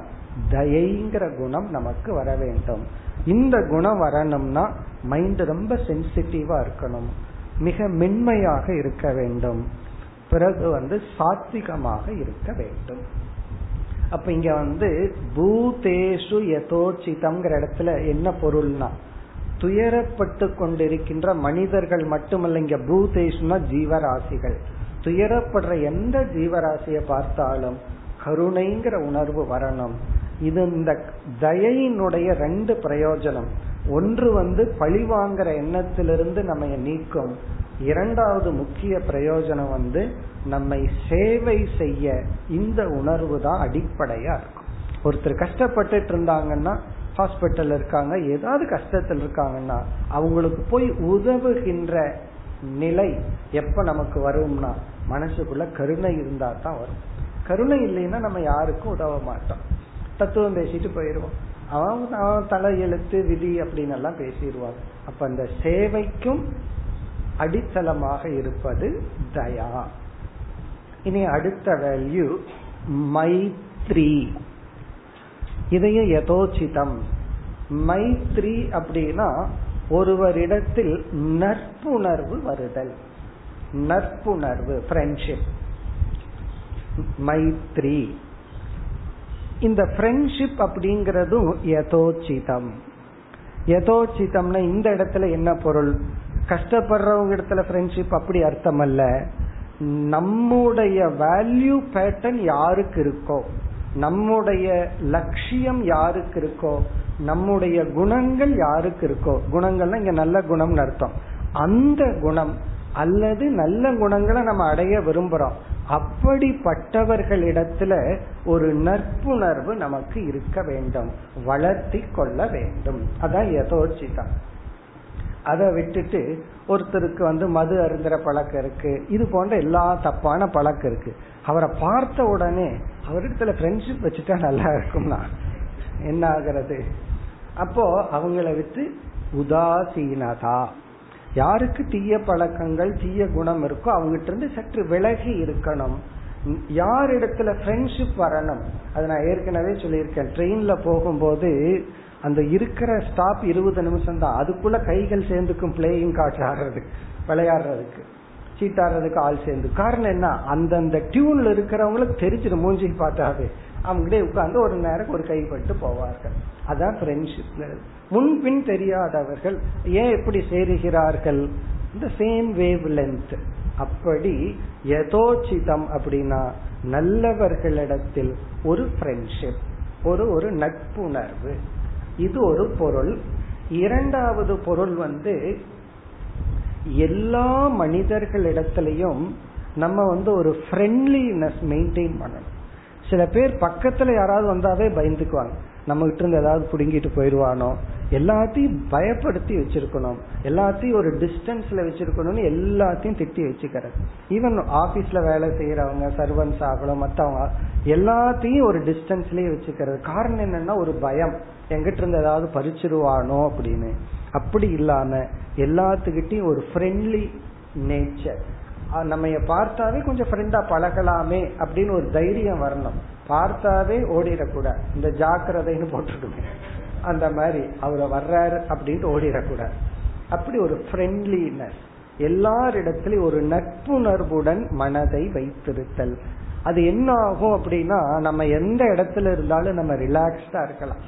தயைங்கிற குணம் நமக்கு வர வேண்டும். இந்த குணம் வரணும்னா மைண்ட் ரொம்ப சென்சிட்டிவா இருக்கணும். மிக மென்மையாக இருக்க வேண்டும். பிறகு வந்து சாத்விகமாக இருக்க வேண்டும். அப்ப இங்க வந்து பூதேஷு யதோச்சிதம்ங்கிற இடத்துல என்ன பொருள்னா துயரப்பட்டு கொண்டிருக்கின்ற மனிதர்கள் மட்டுமல்ல இங்க பூதேஷ்னா ஜீவராசிகள். துயரப்படுற எந்த ஜீவராசியை பார்த்தாலும் கருணைங்கிற உணர்வு வரணும். இது இந்த தயையினுடைய ரெண்டு பிரயோஜனம். ஒன்று வந்து பழிவாங்கிற எண்ணத்திலிருந்து நம்ம நீக்கும். இரண்டாவது முக்கிய பிரயோஜனம் வந்து நம்மை சேவை செய்ய இந்த உணர்வு தான் அடிப்படையா இருக்கும். ஒருத்தர் கஷ்டப்பட்டுட்டு இருந்தாங்கன்னா ஹாஸ்பிட்டல் இருக்காங்க ஏதாவது கஷ்டத்தில் இருக்காங்கன்னா அவங்களுக்கு போய் உதவுகின்ற நிலை எப்ப நமக்கு வரும்னா மனசுக்குள்ள கருணை இருந்தா தான் வரும். கருணை இல்லைன்னா நம்ம யாருக்கும் உதவ மாட்டோம். தத்துவம் பேசிட்டு போயிடுவோம் அவன் அவன் தலை எழுத்து விதி அப்படின்னு எல்லாம் பேசிடுவாங்க. அப்ப அந்த சேவைக்கும் அடித்தளமாக இருப்பது தயா. இனி அடுத்த வேல்யூ மைத்ரி. இதையும் யதோச்சிதம். மைத்ரி அப்படின்னா ஒருவரிடத்தில் நட்புணர்வு வருதல். நட்புணர்வு ஃப்ரெண்ட்ஷிப் மைத்ரி. இந்த ஃப்ரெண்ட்ஷிப் அப்படிங்கிறதும் யதோச்சிதம். யதோச்சிதம்னா இந்த இடத்துல என்ன பொருள்? கஷ்டப்படுறவங்க இடத்துல ஃப்ரெண்ட்ஷிப் அப்படி அர்த்தம் அல்ல நம்முடைய வேல்யூ பேட்டர்ன் யாருக்கு இருக்கோ நம்முடைய லட்சியம் யாருக்கு இருக்கோ நம்முடைய குணங்கள் யாருக்கு இருக்கோ குணங்கள்னா இங்க நல்ல குணம்னு அர்த்தம். அந்த குணம் அல்லது நல்ல குணங்களை நம்ம அடைய விரும்புறோம். அப்படிப்பட்டவர்களிடத்துல ஒரு நற்புணர்வு நமக்கு இருக்க வேண்டும். வளர்த்தி கொள்ள வேண்டும். அதான் யதோச்சிதம் அதை விட்டுட்டு ஒருத்தருக்கு வந்து மது அருந்துற பழக்கம் இருக்கு. இது போன்ற எல்லா தப்பான பழக்கம் இருக்கு. அவரை பார்த்த உடனே அவரிடத்துல ஃப்ரெண்ட்ஷிப் வச்சுட்டா நல்லா இருக்கும்னா என்ன ஆகிறது? அப்போ அவங்கள விட்டு உதாசீனதா. யாருக்கு தீய பழக்கங்கள் தீய குணம் இருக்கோ அவங்ககிட்ட இருந்து சற்று விலகி இருக்கணும். யார் இடத்துல ஃப்ரெண்ட்ஷிப் வரணும்? அது நான் ஏற்கனவே சொல்லியிருக்கேன். ட்ரெயின்ல போகும்போது அந்த இருக்கிற ஸ்டாப் இருபது நிமிஷம் தான் அதுக்குள்ள கைகள் சேர்ந்துக்கும் பிளேயிங் கார்ட்ஸ் ஆடுறதுக்கு விளையாடுறதுக்கு சீட்டாடுறதுக்கு ஆள் சேர்ந்து. காரணம் என்ன? அந்தந்த டியூன்ல இருக்கிறவங்களுக்கு தெரிஞ்சிடும் மூஞ்சி பார்த்தாவே. அவங்களே உட்கார்ந்து ஒரு நேரம் ஒரு கைப்பட்டு போவார்கள். அதான் ஃப்ரெண்ட்ஷிப் முன்பின் தெரியாதவர்கள் ஏன் எப்படி சேருகிறார்கள்? இந்த சேம் வேவ் லென்த் அப்படி எதோச்சிதம் அப்படின்னா நல்லவர்களிடத்தில் ஒரு ஃப்ரெண்ட்ஷிப் ஒரு ஒரு நட்புணர்வு. இது ஒரு பொருள். இரண்டாவது பொருள் வந்து எல்லா மனிதர்களிடத்திலையும் நம்ம வந்து ஒரு ஃப்ரெண்ட்லினஸ் மெயின்டைன் பண்ணணும். சில பேர் பக்கத்துல யாராவது வந்தாவே பயந்துக்குவாங்க. நம்ம கிட்ட இருந்து ஏதாவது புடுங்கிட்டு போயிடுவானோ? எல்லாத்தையும் பயப்படுத்தி வச்சிருக்கணும். எல்லாத்தையும் ஒரு டிஸ்டன்ஸ்ல வச்சிருக்கணும்னு எல்லாத்தையும் திட்டி வச்சுக்கிறது. ஈவன் ஆபீஸ்ல வேலை செய்யறவங்க சர்வன்ஸ் ஆகணும் மற்றவங்க எல்லாத்தையும் ஒரு டிஸ்டன்ஸ்லயே வச்சுக்கிறது. காரணம் என்னன்னா ஒரு பயம். எங்கிட்ட இருந்து ஏதாவது பறிச்சிருவானோ அப்படின்னு. அப்படி இல்லாம எல்லாத்துக்கிட்டையும் ஒரு ஃப்ரெண்ட்லி நேச்சர் நம்ம பார்த்தாவே கொஞ்சம் ஃப்ரெண்டா பழகலாமே அப்படின்னு ஒரு தைரியம் வரணும். பார்த்தாவே ஓடிடக்கூடாது இந்த ஜாக்கிரதைன்னு போட்டுடுங்க அந்த மாதிரி அவரை வர்றாரு அப்படின்ட்டு ஓடிடக்கூடாது அப்படி ஒரு ஃப்ரெண்ட்லினஸ் எல்லாரிடத்திலும் ஒரு நட்புணர்வுடன் மனதை வைத்திருத்தல். அது என்ன ஆகும் அப்படின்னா நம்ம எந்த இடத்துல இருந்தாலும் நம்ம ரிலாக்ஸ்டா இருக்கலாம்.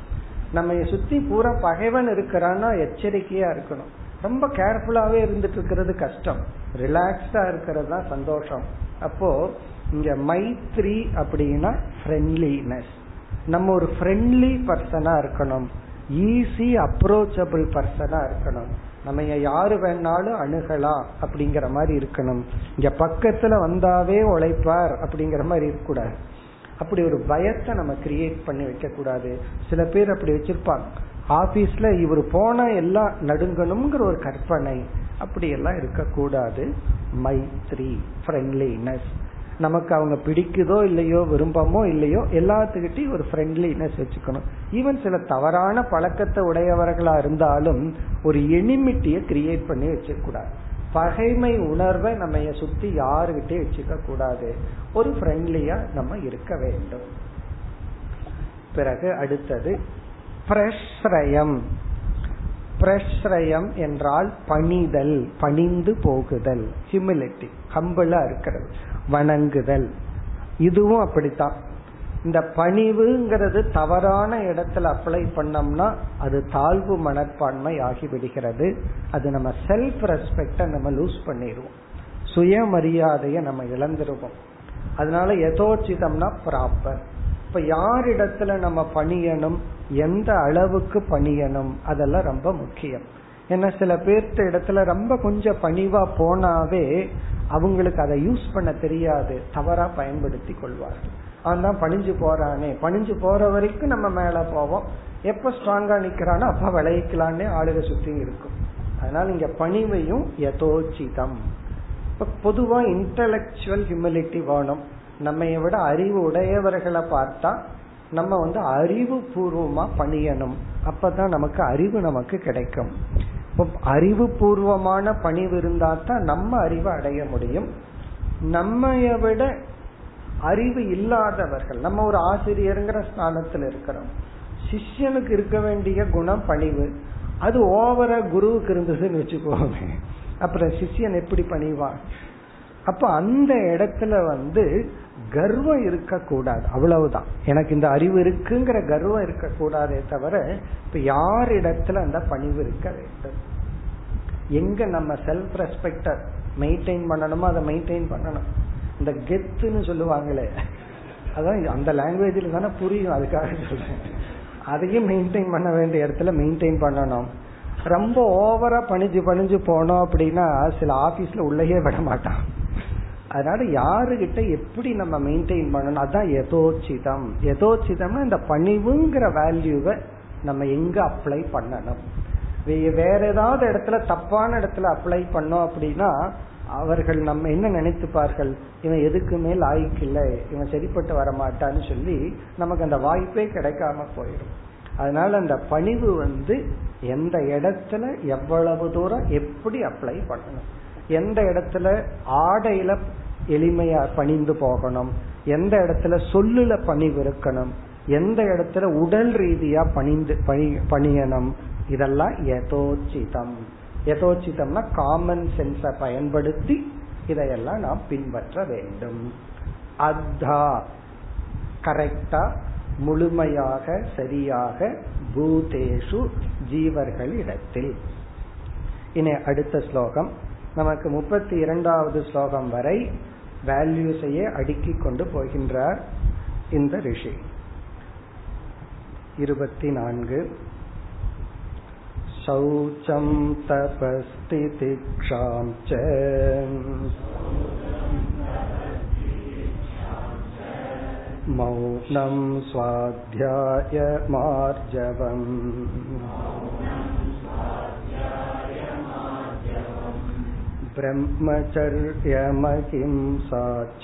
நம்ம சுத்தி பூரா பகைவன் இருக்கிறான்னா எச்சரிக்கையா இருக்கணும். ரொம்ப கேர்ஃபுல்லாவே இருந்துட்டு இருக்கிறது கஷ்டம். ரிலாக்ஸ்டா இருக்கிறது தான் சந்தோஷம். அப்போ இங்க மைத்ரி அப்படின்னா ஃப்ரெண்ட்லினஸ் நம்ம ஒரு ஃப்ரெண்ட்லி பர்சனா இருக்கணும். ஈஸி அப்ரோச்சபிள் பர்சனா இருக்கணும். நம்ம யாரு வேணாலும் அணுகலாம் அப்படிங்கிற மாதிரி இருக்கணும். இங்க பக்கத்துல வந்தாவே உழைப்பார் அப்படிங்கிற மாதிரி இருக்கக்கூடாது. அப்படி ஒரு பயத்தை நம்ம கிரியேட் பண்ணி வைக்க கூடாது சில பேர் அப்படி வச்சிருப்பாங்க. ஆபீஸ்ல இவர் போன எல்லாம் நடுங்கணுங்கிற ஒரு கற்பனை. அப்படி எல்லாம் இருக்கக்கூடாது. மைத்ரி ஃப்ரெண்ட்லினஸ் நமக்கு அவங்க பிடிக்குதோ இல்லையோ விரும்பமோ இல்லையோ எல்லாத்துக்கிட்டையும் ஒரு ஃப்ரெண்ட்லினஸ் வச்சுக்கணும். ஈவன் சில தவறான பழக்கத்தை உடையவர்களா இருந்தாலும் ஒரு எனிமிட்டியை கிரியேட் பண்ணி வச்சுக்க பகைமை உணர்வை நம்ம சுத்தி யாருகிட்டே வச்சுக்க கூடாது. ஒரு ஃப்ரெண்ட்லியா நம்ம இருக்க வேண்டும். பிறகு அடுத்தது பிரஸ்ரயம். பிரஸ்ரயம் என்றால் பணிதல் பணிந்து போகுதல் ஹியூமிலிட்டி ஹம்பிளா இருக்கிறது. வணங்குதல். இதுவும் அப்படித்தான். இந்த பணிவுங்கிறது தவறான இடத்துல அப்ளை பண்ணோம்னா அது தாழ்வு மனப்பான்மை ஆகிவிடுகிறது அது நம்ம செல்ஃப் ரெஸ்பெக்ட நம்ம லூஸ் பண்ணிடுவோம் சுயமரியாதையை நம்ம இழந்துருவோம். அதனால எதோச்சிதம்னா ப்ராப்பர் இப்ப யார் இடத்துல நம்ம பணியணும்? எந்த அளவுக்கு பணியணும்? அதெல்லாம் ரொம்ப முக்கியம். ஏன்னா சில பேர்த்த இடத்துல ரொம்ப கொஞ்சம் பணிவா போனாவே அவங்களுக்கு அதை யூஸ் பண்ண தெரியாது. தவறா பயன்படுத்தி கொள்வார்கள். அவன் தான் பணிஞ்சு போறானே. பணிஞ்சு போற வரைக்கும் நம்ம மேல போவோம் எப்ப ஸ்ட்ராங்கா நிக்கிறானோ அப்ப விளைவிக்கலான்னு ஆளுக சுத்தி இருக்கும். அதனால இங்க பணிவையும் யதோச்சிதம். இப்ப பொதுவா இன்டலக்சுவல் ஹியூமிலிட்டி வேணும். நம்ம விட அறிவு உடையவர்களை பார்த்தா நம்ம வந்து அறிவு பூர்வமா பணியணும். அப்பதான் நமக்கு அறிவு நமக்கு கிடைக்கும். அறிவு பூர்வமான பணிவு இருந்தா தான் நம்ம அறிவை அடைய முடியும். நம்மைய விட அறிவு இல்லாதவர்கள் நம்ம ஒரு ஆசிரியருங்கிற ஸ்தானத்தில் இருக்கிறோம். சிஷ்யனுக்கு இருக்க வேண்டிய குணம் பணிவு. அது ஓவரா குருவுக்கு இருந்ததுன்னு வச்சுக்கோங்க அப்புறம் சிஷ்யன் எப்படி பணிவான் அப்ப அந்த இடத்துல வந்து கர்வம் இருக்கக்கூடாது. அவ்வளவுதான். எனக்கு இந்த அறிவு இருக்குங்கிற கர்வம் இருக்கக்கூடாதே தவிர இப்ப யார் இடத்துல அந்த பணிவு இருக்க வேண்டும்? எங்க நம்ம செல்ஃப் ரெஸ்பெக்ட மெயின்டைன் பண்ணணுமோ அதை மெயின்டைன் பண்ணணும். இந்த கெத்துன்னு சொல்லுவாங்களே. அதான் அந்த லாங்குவேஜில் தானே புரியும். அதுக்காக சொல்றேன். அதையும் மெயின்டைன் பண்ண வேண்டிய இடத்துல மெயின்டைன் பண்ணணும். ரொம்ப ஓவரா பணிஞ்சு பணிஞ்சு போனோம் அப்படின்னா சில ஆபீஸ்ல உள்ளேயே விட மாட்டான். அதனால யாருகிட்ட எப்படி நம்ம மெயின்டைன் பண்ணணும்? அதான் எதோச்சிதம் எதோச்சிதம்னா இந்த பணிவுங்கிற வேல்யூவை நம்ம எங்க அப்ளை பண்ணணும்? வேற ஏதாவது இடத்துல தப்பான இடத்துல அப்ளை பண்ணோம் அப்படின்னா அவர்கள் நம்ம என்ன நினைத்துப்பார்கள்? இவன் எதுக்குமே லாய்க்கு இல்லை இவன் சரிப்பட்டு வர மாட்டான்னு சொல்லி நமக்கு அந்த வாய்ப்பே கிடைக்காம போயிடும். அதனால அந்த பணிவு வந்து எந்த இடத்துல எவ்வளவு தூரம் எப்படி அப்ளை பண்ணணும்? எந்த இடத்துல ஆடையில எளிமையா பணிந்து போகணும்? எந்த இடத்துல சொல்லுல பணிவு இருக்கணும்? எந்த இடத்துல உடல் ரீதியா பணிந்து பணியணும்? இதெல்லாம் யதோச்சிதம். யதோச்சிதம்னா காமன் சென்ஸை பயன்படுத்தி இதையெல்லாம் நாம் பின்பற்ற வேண்டும். அத்தா கரெக்டா முழுமையாக சரியாக பூதேஷு ஜீவர்களிடத்தில். இனி அடுத்த ஸ்லோகம். நமக்கு முப்பத்தி இரண்டாவது ஸ்லோகம் வரை வேல்யூஸையே அடுக்கிக் கொண்டு போகின்றார் இந்த ரிஷி இருபத்தி நான்கு शौचं तपस्तितिक्षां च मौनं स्वाध्यायमार्जवम् ब्रह्मचर्यमहिंसा च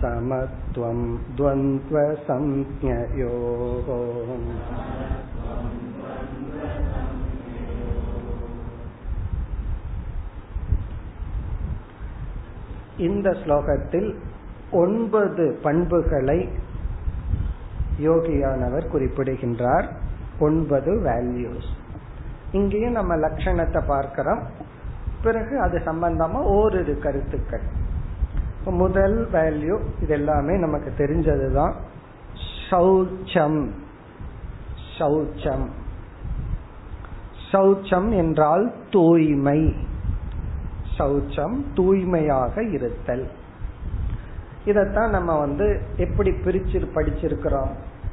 समत्वं द्वन्द्वसंज्ञयोः இந்த ஸ்லோகத்தில் ஒன்பது பண்புகளை யோகியானவர் குறிப்பிடுகின்றார் ஒன்பது வேல்யூஸ் இங்கேயும் நம்ம லட்சணத்தை பார்க்கிறோம். பிறகு அது சம்பந்தமா ஓரிரு கருத்துக்கள். முதல் வேல்யூ இது எல்லாமே நமக்கு தெரிஞ்சதுதான். சௌச்சம். சௌச்சம். சௌச்சம் என்றால் தூய்மை. சௌச்சம் தூய்மையாக இருத்தல். இதத்தான் நம்ம வந்து எப்படி பிரிச்சு படிச்சிருக்கிறோம்?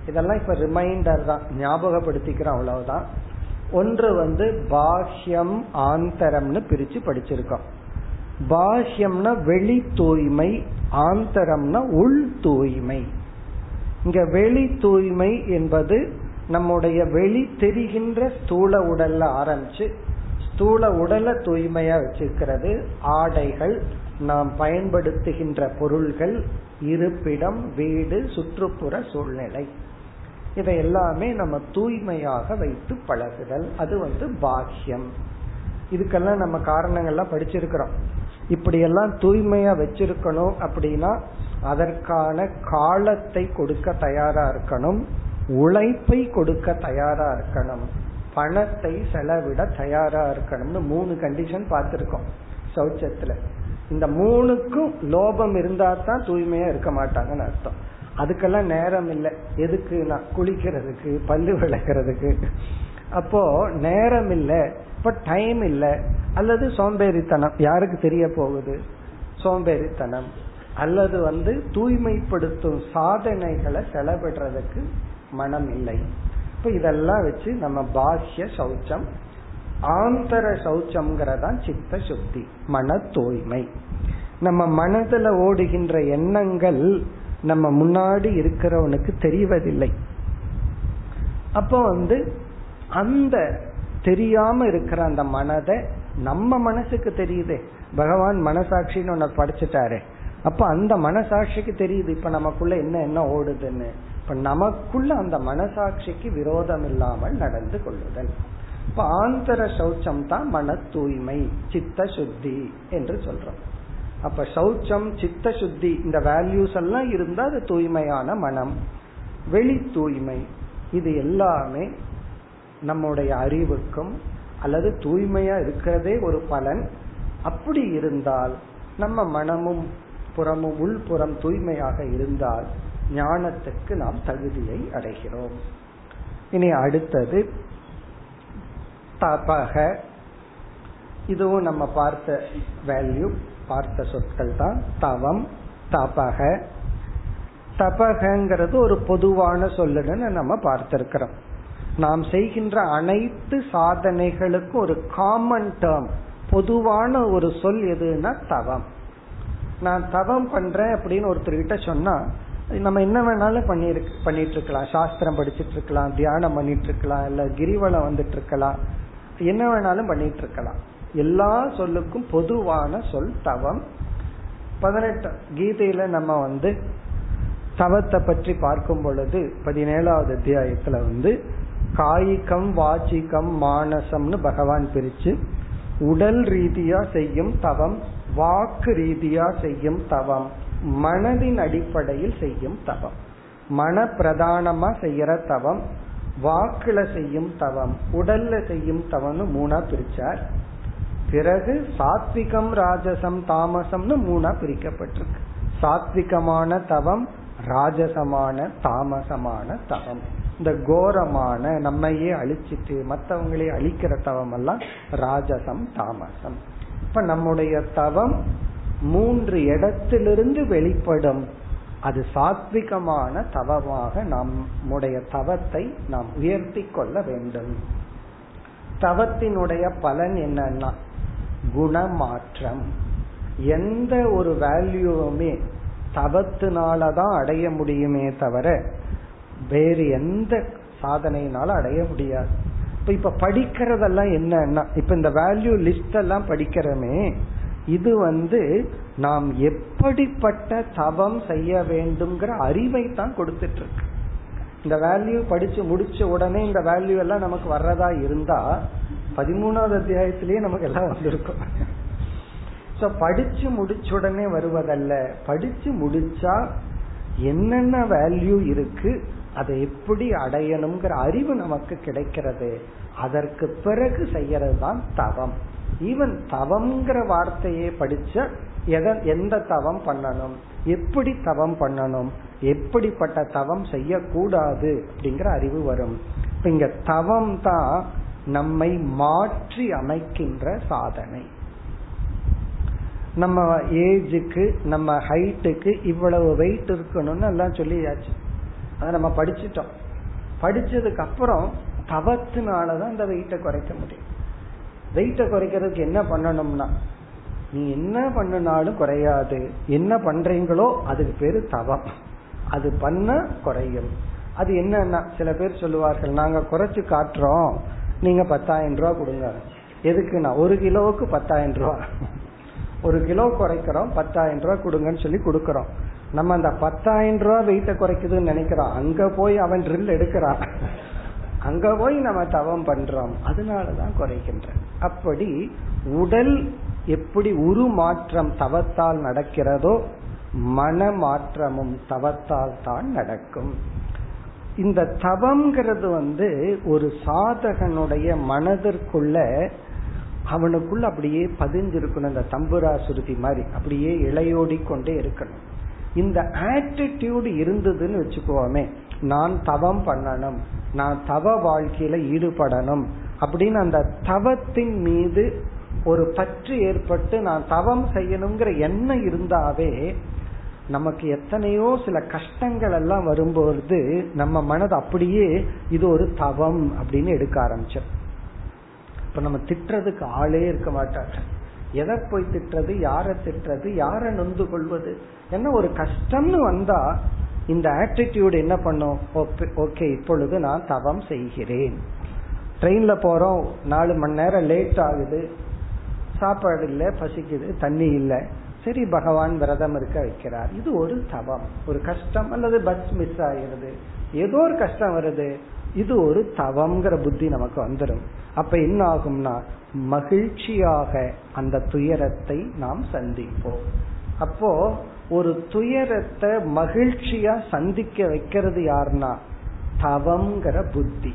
இதெல்லாம் இப்ப ரிமைண்டர் தான். ஞாபகப்படுத்திக்கிறோம் அவ்வளவுதான். ஒன்று வந்து பாஹ்யம் ஆந்தரம்னு பிரிச்சு படிச்சிருக்கோம். பாஹ்யம்னா வெளி தூய்மை ஆந்தரம்னா உள் தூய்மை இங்க வெளி தூய்மை என்பது நம்முடைய வெளி தெரிகின்ற ஸ்தூல உடல்ல ஆரம்பிச்சு ஸ்தூல உடலை தூய்மையா வச்சிருக்கிறது. ஆடைகள் நாம் பயன்படுத்துகின்ற பொருள்கள் இருப்பிடம் வீடு சுற்றுப்புற சூழ்நிலை. இதை எல்லாமே நம்ம தூய்மையாக வைத்து பழகுதல். அது வந்து பாக்கியம் இதுக்கெல்லாம் நம்ம காரணங்கள்லாம் படிச்சிருக்கிறோம். இப்படி எல்லாம் தூய்மையா வச்சிருக்கணும் அப்படின்னா அதற்கான காலத்தை கொடுக்க தயாரா இருக்கணும். உழைப்பை கொடுக்க தயாரா இருக்கணும். பணத்தை செலவிட தயாரா இருக்கணும்னு மூணு கண்டிஷன் பார்த்திருக்கோம் சௌச்சத்துல. இந்த மூணுக்கும் லோபம் இருந்தா தான் தூய்மையா இருக்க மாட்டாங்கன்னு அர்த்தம். அதுக்கெல்லாம் நேரம் இல்லை. எதுக்குன்னா குளிக்கிறதுக்கு பல்லு விளக்குறதுக்கு. அப்போ நேரம் இல்லை. இப்ப டைம் இல்லை. அல்லது சோம்பேறித்தனம். யாருக்கு தெரிய போகுது? சோம்பேறித்தனம். அல்லது வந்து தூய்மைப்படுத்தும் சாதனைகளை செலவிடுறதுக்கு மனம் இல்லை. இப்ப இதெல்லாம் வச்சு நம்ம பாஷ்ய சௌச்சம் ஆந்தர சௌச்சம்ங்கிறதான் சித்த சுத்தி மன தூய்மை நம்ம மனதுல ஓடுகின்ற எண்ணங்கள் நம்ம முன்னாடி இருக்கிறவனுக்கு தெரிவதில்லை. அப்போ வந்து அந்த தெரியாம இருக்கிற அந்த மனதை நம்ம மனசுக்கு தெரியுது. பகவான் மனசாட்சின்னு ஒன்ன படிச்சுட்டாரு. அப்ப அந்த மனசாட்சிக்கு தெரியுது இப்ப நமக்குள்ள என்ன என்ன ஓடுதுன்னு. இப்ப நமக்குள்ள அந்த மனசாட்சிக்கு விரோதம் இல்லாமல் நடந்து கொள்ளுதல். இப்ப ஆந்தர சௌச்சம் தான் மன தூய்மை சித்த சுத்தி என்று சொல்றோம். அப்ப சௌச்சம் சித்த சுத்தி இந்த வேல்யூஸ் எல்லாம் இருந்தா அது தூய்மையான மனம். வெளி தூய்மை. இது எல்லாமே நம்முடைய அறிவுக்கும் அல்லது தூய்மையா இருக்கிறதே ஒரு பலன். அப்படி இருந்தால் நம்ம மனமும் புறமும் உள்புறம் தூய்மையாக இருந்தால் ஞானத்துக்கு நாம் தகுதியை அடைகிறோம். இனி அடுத்தது தபக. இதுவும் நம்ம பார்த்த வேல்யூ பார்த்த சொற்கள் தான் தவம் தபக. தபகங்கிறது ஒரு பொதுவான சொல்லுன்னு நம்ம பார்த்திருக்கிறோம். நாம் செய்கின்ற அனைத்து சாதனைகளுக்கும் ஒரு காமன் டேர்ம் பொதுவான ஒரு சொல் எதுன்னா தவம். நான் தவம் பண்றேன் அப்படின்னு ஒருத்தர்கிட்ட சொன்னா நம்ம என்ன வேணாலும் பண்ணிருக்கு பண்ணிட்டு இருக்கலாம் சாஸ்திரம் படிச்சிட்டு இருக்கலாம் தியானம் பண்ணிட்டு இருக்கலாம் இல்ல கிரிவலம் வந்துட்டு இருக்கலாம் என்ன வேணாலும் பண்ணிட்டு இருக்கலாம் எல்லா சொல்லுக்கும் பொதுவான சொல் தவம். பதினெட்டு கீதையில நம்ம வந்து தவத்தை பற்றி பார்க்கும் பொழுது பதினேழாவது அத்தியாயத்துல வந்து காய்கம் வாச்சிகம் மானசம்னு பகவான் பிரிச்சு உடல் ரீதியா செய்யும் தவம் வாக்கு ரீதியா செய்யும் தவம் மனதின் அடிப்படையில் செய்யும் தவம். மன பிரதானமா செய்யற தவம் வாக்குல செய்யும் தவம் உடல்ல செய்யும் தவம்னு மூணா பிரிச்சார். பிறகு சாத்விகம் ராஜசம் தாமசம்னு மூணா பிரிக்கப்பட்டிருக்கு. சாத்விகமான தவம் ராஜசமான தாமசமான தவம். இந்த கோரமான நம்மையே அழிச்சிட்டு மற்றவங்களே அழிக்கிற தவம் எல்லாம் ராஜசம் தாமசம். இப்ப நம்முடைய தவம் மூன்று இடத்திலிருந்து வெளிப்படும். அது சாத்விகமான தவமாக நம்முடைய தவத்தை நாம் உயர்த்தி கொள்ள வேண்டும். தவத்தினுடைய பலன் என்னன்னா குணமாற்றம். எந்த ஒரு வேல்யூவுமே தவத்தினாலதான் அடைய முடியுமே தவிர வேறு எந்த சாதனையினால அடைய முடியாது. இப்ப இப்ப படிக்கிறதெல்லாம் என்னன்னா இப்ப இந்த வேல்யூ லிஸ்ட் எல்லாம் படிக்கிறோமே இது வந்து நாம் எப்படிப்பட்ட தவம் செய்ய வேண்டும்ங்கிற அறிவை தான் கொடுத்துட்டு இருக்கு இந்த வேல்யூ படிச்சு முடிச்ச உடனே இந்த வேல்யூ எல்லாம் நமக்கு வர்றதா இருந்தா பதிமூணாவது அத்தியாயத்திலேயே நமக்கு எல்லாம் வந்திருக்கும். சோ படிச்சு முடிச்ச உடனே வருவதல்ல. படிச்சு முடிச்சா என்னென்ன வேல்யூ இருக்கு அதை எப்படி அடையணுங்கிற அறிவு நமக்கு கிடைக்கிறது. அதற்கு பிறகு செய்யறது தான் தவம். ஈவன் தவம்ங்கிற வார்த்தையை படிச்ச எந்த தவம் பண்ணணும்? எப்படி தவம் பண்ணணும்? எப்படிப்பட்ட தவம் செய்யக்கூடாது அப்படிங்கிற அறிவு வரும். இப்ப இங்க தவம் தான் நம்மை மாற்றி அமைக்கின்ற சாதனை. நம்ம ஏஜுக்கு நம்ம ஹைட்டுக்கு இவ்வளவு வெயிட் இருக்கணும்னு எல்லாம் சொல்லியாச்சு. அதை நம்ம படிச்சுட்டோம். படிச்சதுக்கு அப்புறம் தவத்தினாலதான் இந்த வெயிட்டை குறைக்க முடியும். வெயிட்டை குறைக்கிறதுக்கு என்ன பண்ணணும்னா நீ என்ன பண்ணினாலும் குறையாது. என்ன பண்றீங்களோ அதுக்கு பேரு தவம். அது பண்ண குறையும். அது என்னன்னா சில பேர் சொல்லுவார்கள் நாங்க குறைச்சு காட்டுறோம். நீங்க பத்தாயிரம் ரூபா கொடுங்க. எதுக்குன்னா ஒரு கிலோவுக்கு பத்தாயிரம் ரூபா? ஒரு கிலோ குறைக்கிறோம் பத்தாயிரம் ரூபா கொடுங்கன்னு சொல்லி கொடுக்கறோம். நம்ம அந்த பத்தாயிரம் ரூபா வெயிட்ட குறைக்குதுன்னு நினைக்கிறோம். அங்க போய் அவன் ட்ரில் எடுக்கிறான். அங்க போய் நம்ம தவம் பண்றோம். அதனாலதான் குறைக்கின்ற அப்படி உடல் எப்படி உருமாற்றம் தவத்தால் நடக்கிறதோ மன மாற்றமும் தவத்தால் தான் நடக்கும். இந்த தவம்ங்கிறது வந்து ஒரு சாதகனுடைய மனதிற்குள்ள அவனுக்குள்ள அப்படியே பதிஞ்சிருக்கணும் இந்த தம்புரா சுருதி மாதிரி. அப்படியே இளையோடி கொண்டே இருக்கணும். இந்த ஆட்டிடியூடு இருந்ததுன்னு வச்சுக்கோமே. நான் தவம் பண்ணணும். நான் தவ வாழ்க்கையில ஈடுபடணும். அப்படின்னு அந்த தவத்தின் மீது ஒரு பற்று ஏற்பட்டு நான் தவம் செய்யணுங்கிற எண்ணம் இருந்தாவே நமக்கு எத்தனையோ சில கஷ்டங்கள் எல்லாம் வரும்பொழுது நம்ம மனது அப்படியே இது ஒரு தவம் அப்படின்னு எடுக்க ஆரம்பிச்சோம் இப்ப நம்ம திட்டுறதுக்கு ஆளே இருக்க மாட்டாங்க. எதை போய் திட்டுறது யாரை திட்டுறது யாரை நொந்து கொள்வது என்ன ஒரு கஷ்டம்னு வந்தா இந்த ஆட்டிடியூட் என்ன பண்ணும்? ஓகே இப்பொழுது நான் தவம் செய்கிறேன். ட்ரெயின்ல போறோம் நாலு மணி நேரம் லேட் ஆகுது. சாப்பாடு இல்லை பசிக்குது தண்ணி இல்லை. சரி பகவான் விரதம் இருக்க வைக்கிறார். இது ஒரு தவம். ஒரு கஷ்டம் அல்லது பஸ் மிஸ் ஆகிறது ஏதோ ஒரு கஷ்டம் வருது. இது ஒரு தவம்ங்கிற புத்தி நமக்கு வந்துடும் அப்ப என்ன ஆகும்னா மகிழ்ச்சியாக அந்த துயரத்தை நாம் சந்திப்போம். அப்போ ஒரு துயரத்தை மகிழ்ச்சியா சந்திக்க வைக்கிறது யாருன்னா தவம்ங்கிற புத்தி.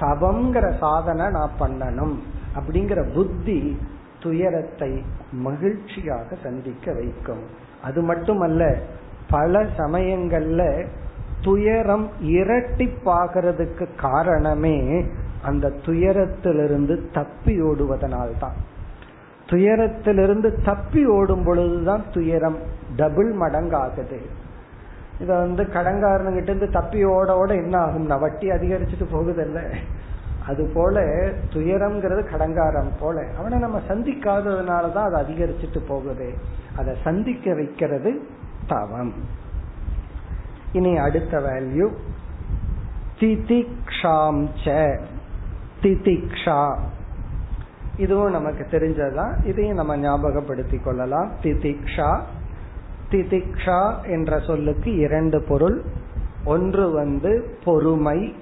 தவம்ங்கிற சாதனை நான் பண்ணணும். அப்படிங்கிற புத்தி துயரத்தை மகிழ்ச்சியாக சந்திக்க வைக்கும். அது மட்டுமல்ல பல சமயங்கள்ல துயரம் இரட்டிப்பாகிறதுக்கு காரணமே அந்த துயரத்திலிருந்து தப்பி ஓடுவதனால்தான். துயரத்திலிருந்து தப்பி ஓடும் பொழுதுதான் துயரம் டபுள் மடங்காகுது. இத வந்து கடங்காரனுங்கிட்ட இருந்து தப்பி ஓட ஓட என்ன ஆகும்னா வட்டி அதிகரிச்சுட்டு போகுதில்ல. அது போல துயரம்ங்கிறது கடங்காரம் போல. அவனை நம்ம சந்திக்காததுனாலதான் அது அதிகரிச்சுட்டு போகுது. அதை சந்திக்க வைக்கிறது தவம். இனி அடுத்த வேல்யூ திதிக்ஷாம் திதிக்ஷா. இதுவும் நமக்கு தெரிஞ்சதுதான். இதையும் நம்ம ஞாபகப்படுத்தி கொள்ளலாம். திதிக்ஷா. திதிக்ஷா என்ற சொல்லுக்கு இரண்டு பொருள். ஒன்று வந்து பொறுமை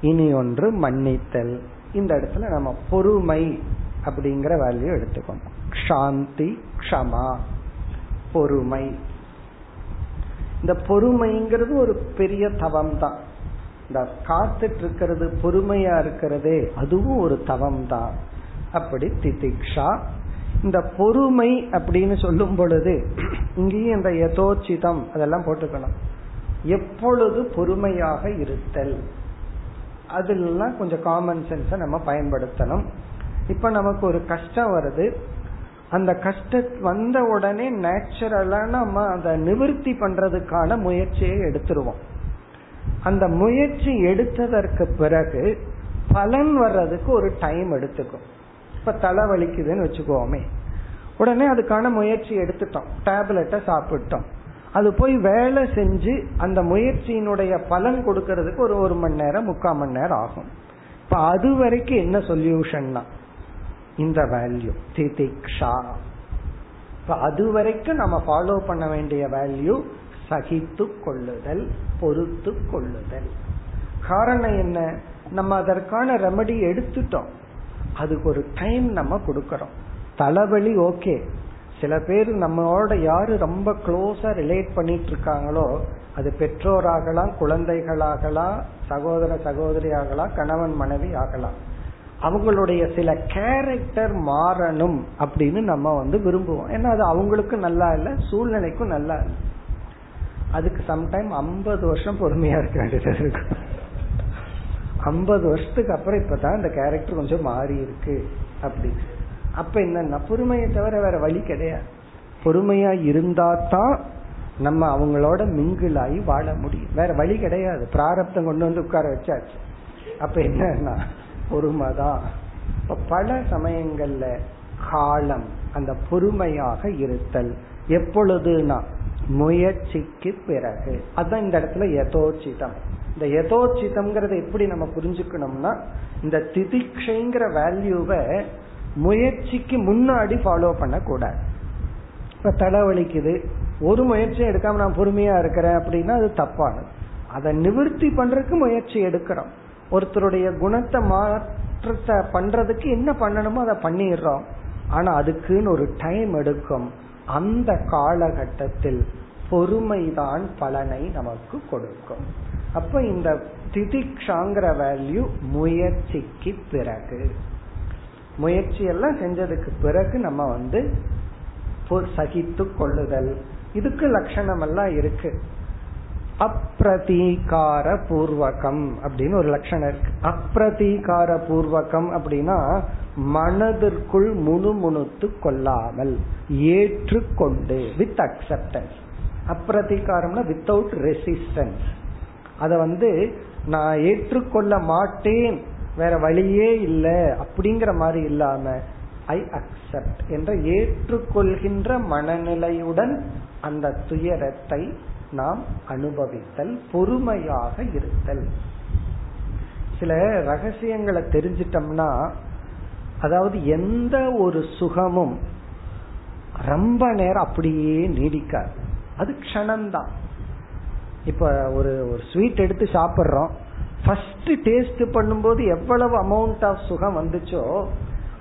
இனி ஒன்று மன்னித்தல். இந்த இடத்துல நம்ம பொறுமை அப்படிங்கிற வேல்யூ எடுத்துக்கணும் சாந்தி க்ஷமா. பொறுமை. இந்த பொறுமைங்கிறது ஒரு பெரிய தவம் தான் இந்த காத்துட்டு இருக்கிறது பொறுமையா இருக்கிறதே அதுவும் ஒரு தவம் தான் அப்படி திதிக்ஷா. இந்த பொறுமை அப்படின்னு சொல்லும் பொழுது இங்கேயும் இந்த யதோச்சிதம் அதெல்லாம் போட்டுக்கணும். எப்பொழுது பொறுமையாக இருத்தல்? அதெல்லாம் கொஞ்சம் காமன் சென்ஸை நம்ம பயன்படுத்தணும். இப்ப நமக்கு ஒரு கஷ்டம் வருது. அந்த கஷ்ட வந்த உடனே நேச்சுரலா நம்ம அதை நிவர்த்தி பண்றதுக்கான முயற்சியை எடுத்துருவோம். அந்த முயற்சி எடுத்ததற்கு பிறகு பலன் வர்றதுக்கு ஒரு டைம் எடுத்துக்கும். இப்ப தலை வலிக்குதுன்னு வச்சுக்கோமே. உடனே அதுக்கான முயற்சி எடுத்துட்டோம். டேப்லெட்டை சாப்பிட்டோம். அது போய் வேலை செஞ்சு அந்த முயற்சியினுடைய பலன் கொடுக்கறதுக்கு ஒரு ஒரு மணி நேரம் முக்கால் மணி நேரம் ஆகும். இப்ப அது வரைக்கும் என்ன சொல்யூஷன்னா இந்த வேல்யூ திதிக்ஷா. இப்ப அது வரைக்கும் நம்ம ஃபாலோ பண்ண வேண்டிய வேல்யூ சகித்து கொள்ளுதல் பொறுத்து கொள்ளுதல். காரணம் என்ன? நம்ம அதற்கான ரெமடி எடுத்துட்டோம். அதுக்கு ஒரு டைம் நம்ம கொடுக்கறோம். தலைவலி ஓகே சில பேர் நம்மளோட யாரு ரொம்ப க்ளோஸா ரிலேட் பண்ணிட்டு இருக்காங்களோ அது பெற்றோராகலாம் குழந்தைகளாகலாம் சகோதர சகோதரி ஆகலாம் கணவன் மனைவி ஆகலாம். அவங்களுடைய சில கேரக்டர் மாறணும் அப்படின்னு நம்ம வந்து விரும்புவோம். ஏன்னா அது அவங்களுக்கும் நல்லா இல்லை சூழ்நிலைக்கும் நல்லா இல்லை. அதுக்கு சம்டைம் ஐம்பது வருஷம் பொறுமையா இருக்க வேண்டியது இருக்கும் ஐம்பது வருஷத்துக்கு அப்புறம் இப்பதான் இந்த கேரக்டர் கொஞ்சம் மாறி இருக்கு அப்படி அப்ப என்னன்னா பொறுமையை தவிர வேற வழி கிடையாது. பொறுமையா இருந்தா தான் நம்ம அவங்களோட மிங்கிளாகி வாழ முடியும். வேற வழி கிடையாது. பிராரப்தம் கொண்டு வந்து உட்கார வச்சாச்சு. அப்ப என்னன்னா பொறுமைதான். இப்ப பல சமயங்கள்ல காலம் அந்த பொறுமையாக இருத்தல் எப்பொழுதுனா முயற்சிக்கு பிறகு. அதுதான் இந்த இடத்துல யதோச்சிதம். இந்த யதோச்சிதம்ங்கிறத எப்படி நம்ம புரிஞ்சுக்கணும்னா இந்த திதிக்ஷைங்கிற வேல்யூவை முயற்சிக்கு முன்னாடி ஃபாலோ பண்ண கூடாது இப்ப தலைவலிக்குது ஒரு முயற்சியும் எடுக்காம நான் பொறுமையா இருக்கிறேன் அப்படின்னா அது தப்பானது. அதை நிவர்த்தி பண்றதுக்கு முயற்சி எடுக்கிறோம். ஒருத்தருடைய குணத்தை மாற்றத்தை பண்றதுக்கு என்ன பண்ணணுமோ அதை பண்ணிடுறோம். ஆனா அதுக்குன்னு ஒரு டைம் எடுக்கும். அந்த காலகட்டத்தில் பொறுமைதான் பலனை நமக்கு கொடுக்கும். அப்ப இந்த திதிக்ஷாங்கிற வேல்யூ முயற்சிக்கு பிறகு. முயற்சி எல்லாம் செஞ்சதுக்கு பிறகு நம்ம வந்து சகித்து கொள்ளுதல். இதுக்கு லட்சணம் எல்லாம் இருக்கு. அப்பிரதீகார பூர்வகம் அப்படின்னு ஒரு லட்சணம் இருக்கு. அப்பிரதீகார பூர்வகம் அப்படின்னா மனதிற்குள் முணுமுணுத்து கொள்ளாமல் ஏற்றுக்கொண்டு வித் அக்செப்டன்ஸ் அப்பிரதீகாரம்னா வித்தவுட் ரெசிஸ்டன்ஸ் அத வந்து நான் ஏற்றுக்கொள்ள மாட்டேன். வேற வழியே இல்லை அப்படிங்கிற மாதிரி இல்லாம ஐ அக்செப்ட் என்ற ஏற்றுக்கொள்கின்ற மனநிலையுடன் அந்த துயரத்தை நாம் அனுபவித்தல் பொறுமையாக இருத்தல். சில ரகசியங்களை தெரிஞ்சிட்டோம்னா அதாவது எந்த ஒரு சுகமும் ரொம்ப நேரம் அப்படியே நீடிக்காது. அது க்ஷணம்தான். இப்ப ஒரு ஒரு ஸ்வீட் எடுத்து சாப்பிட்றோம். ஃபர்ஸ்ட் டேஸ்ட் பண்ணும்போது எவ்வளவு அமௌண்ட் ஆஃப் சுகம் வந்துச்சோ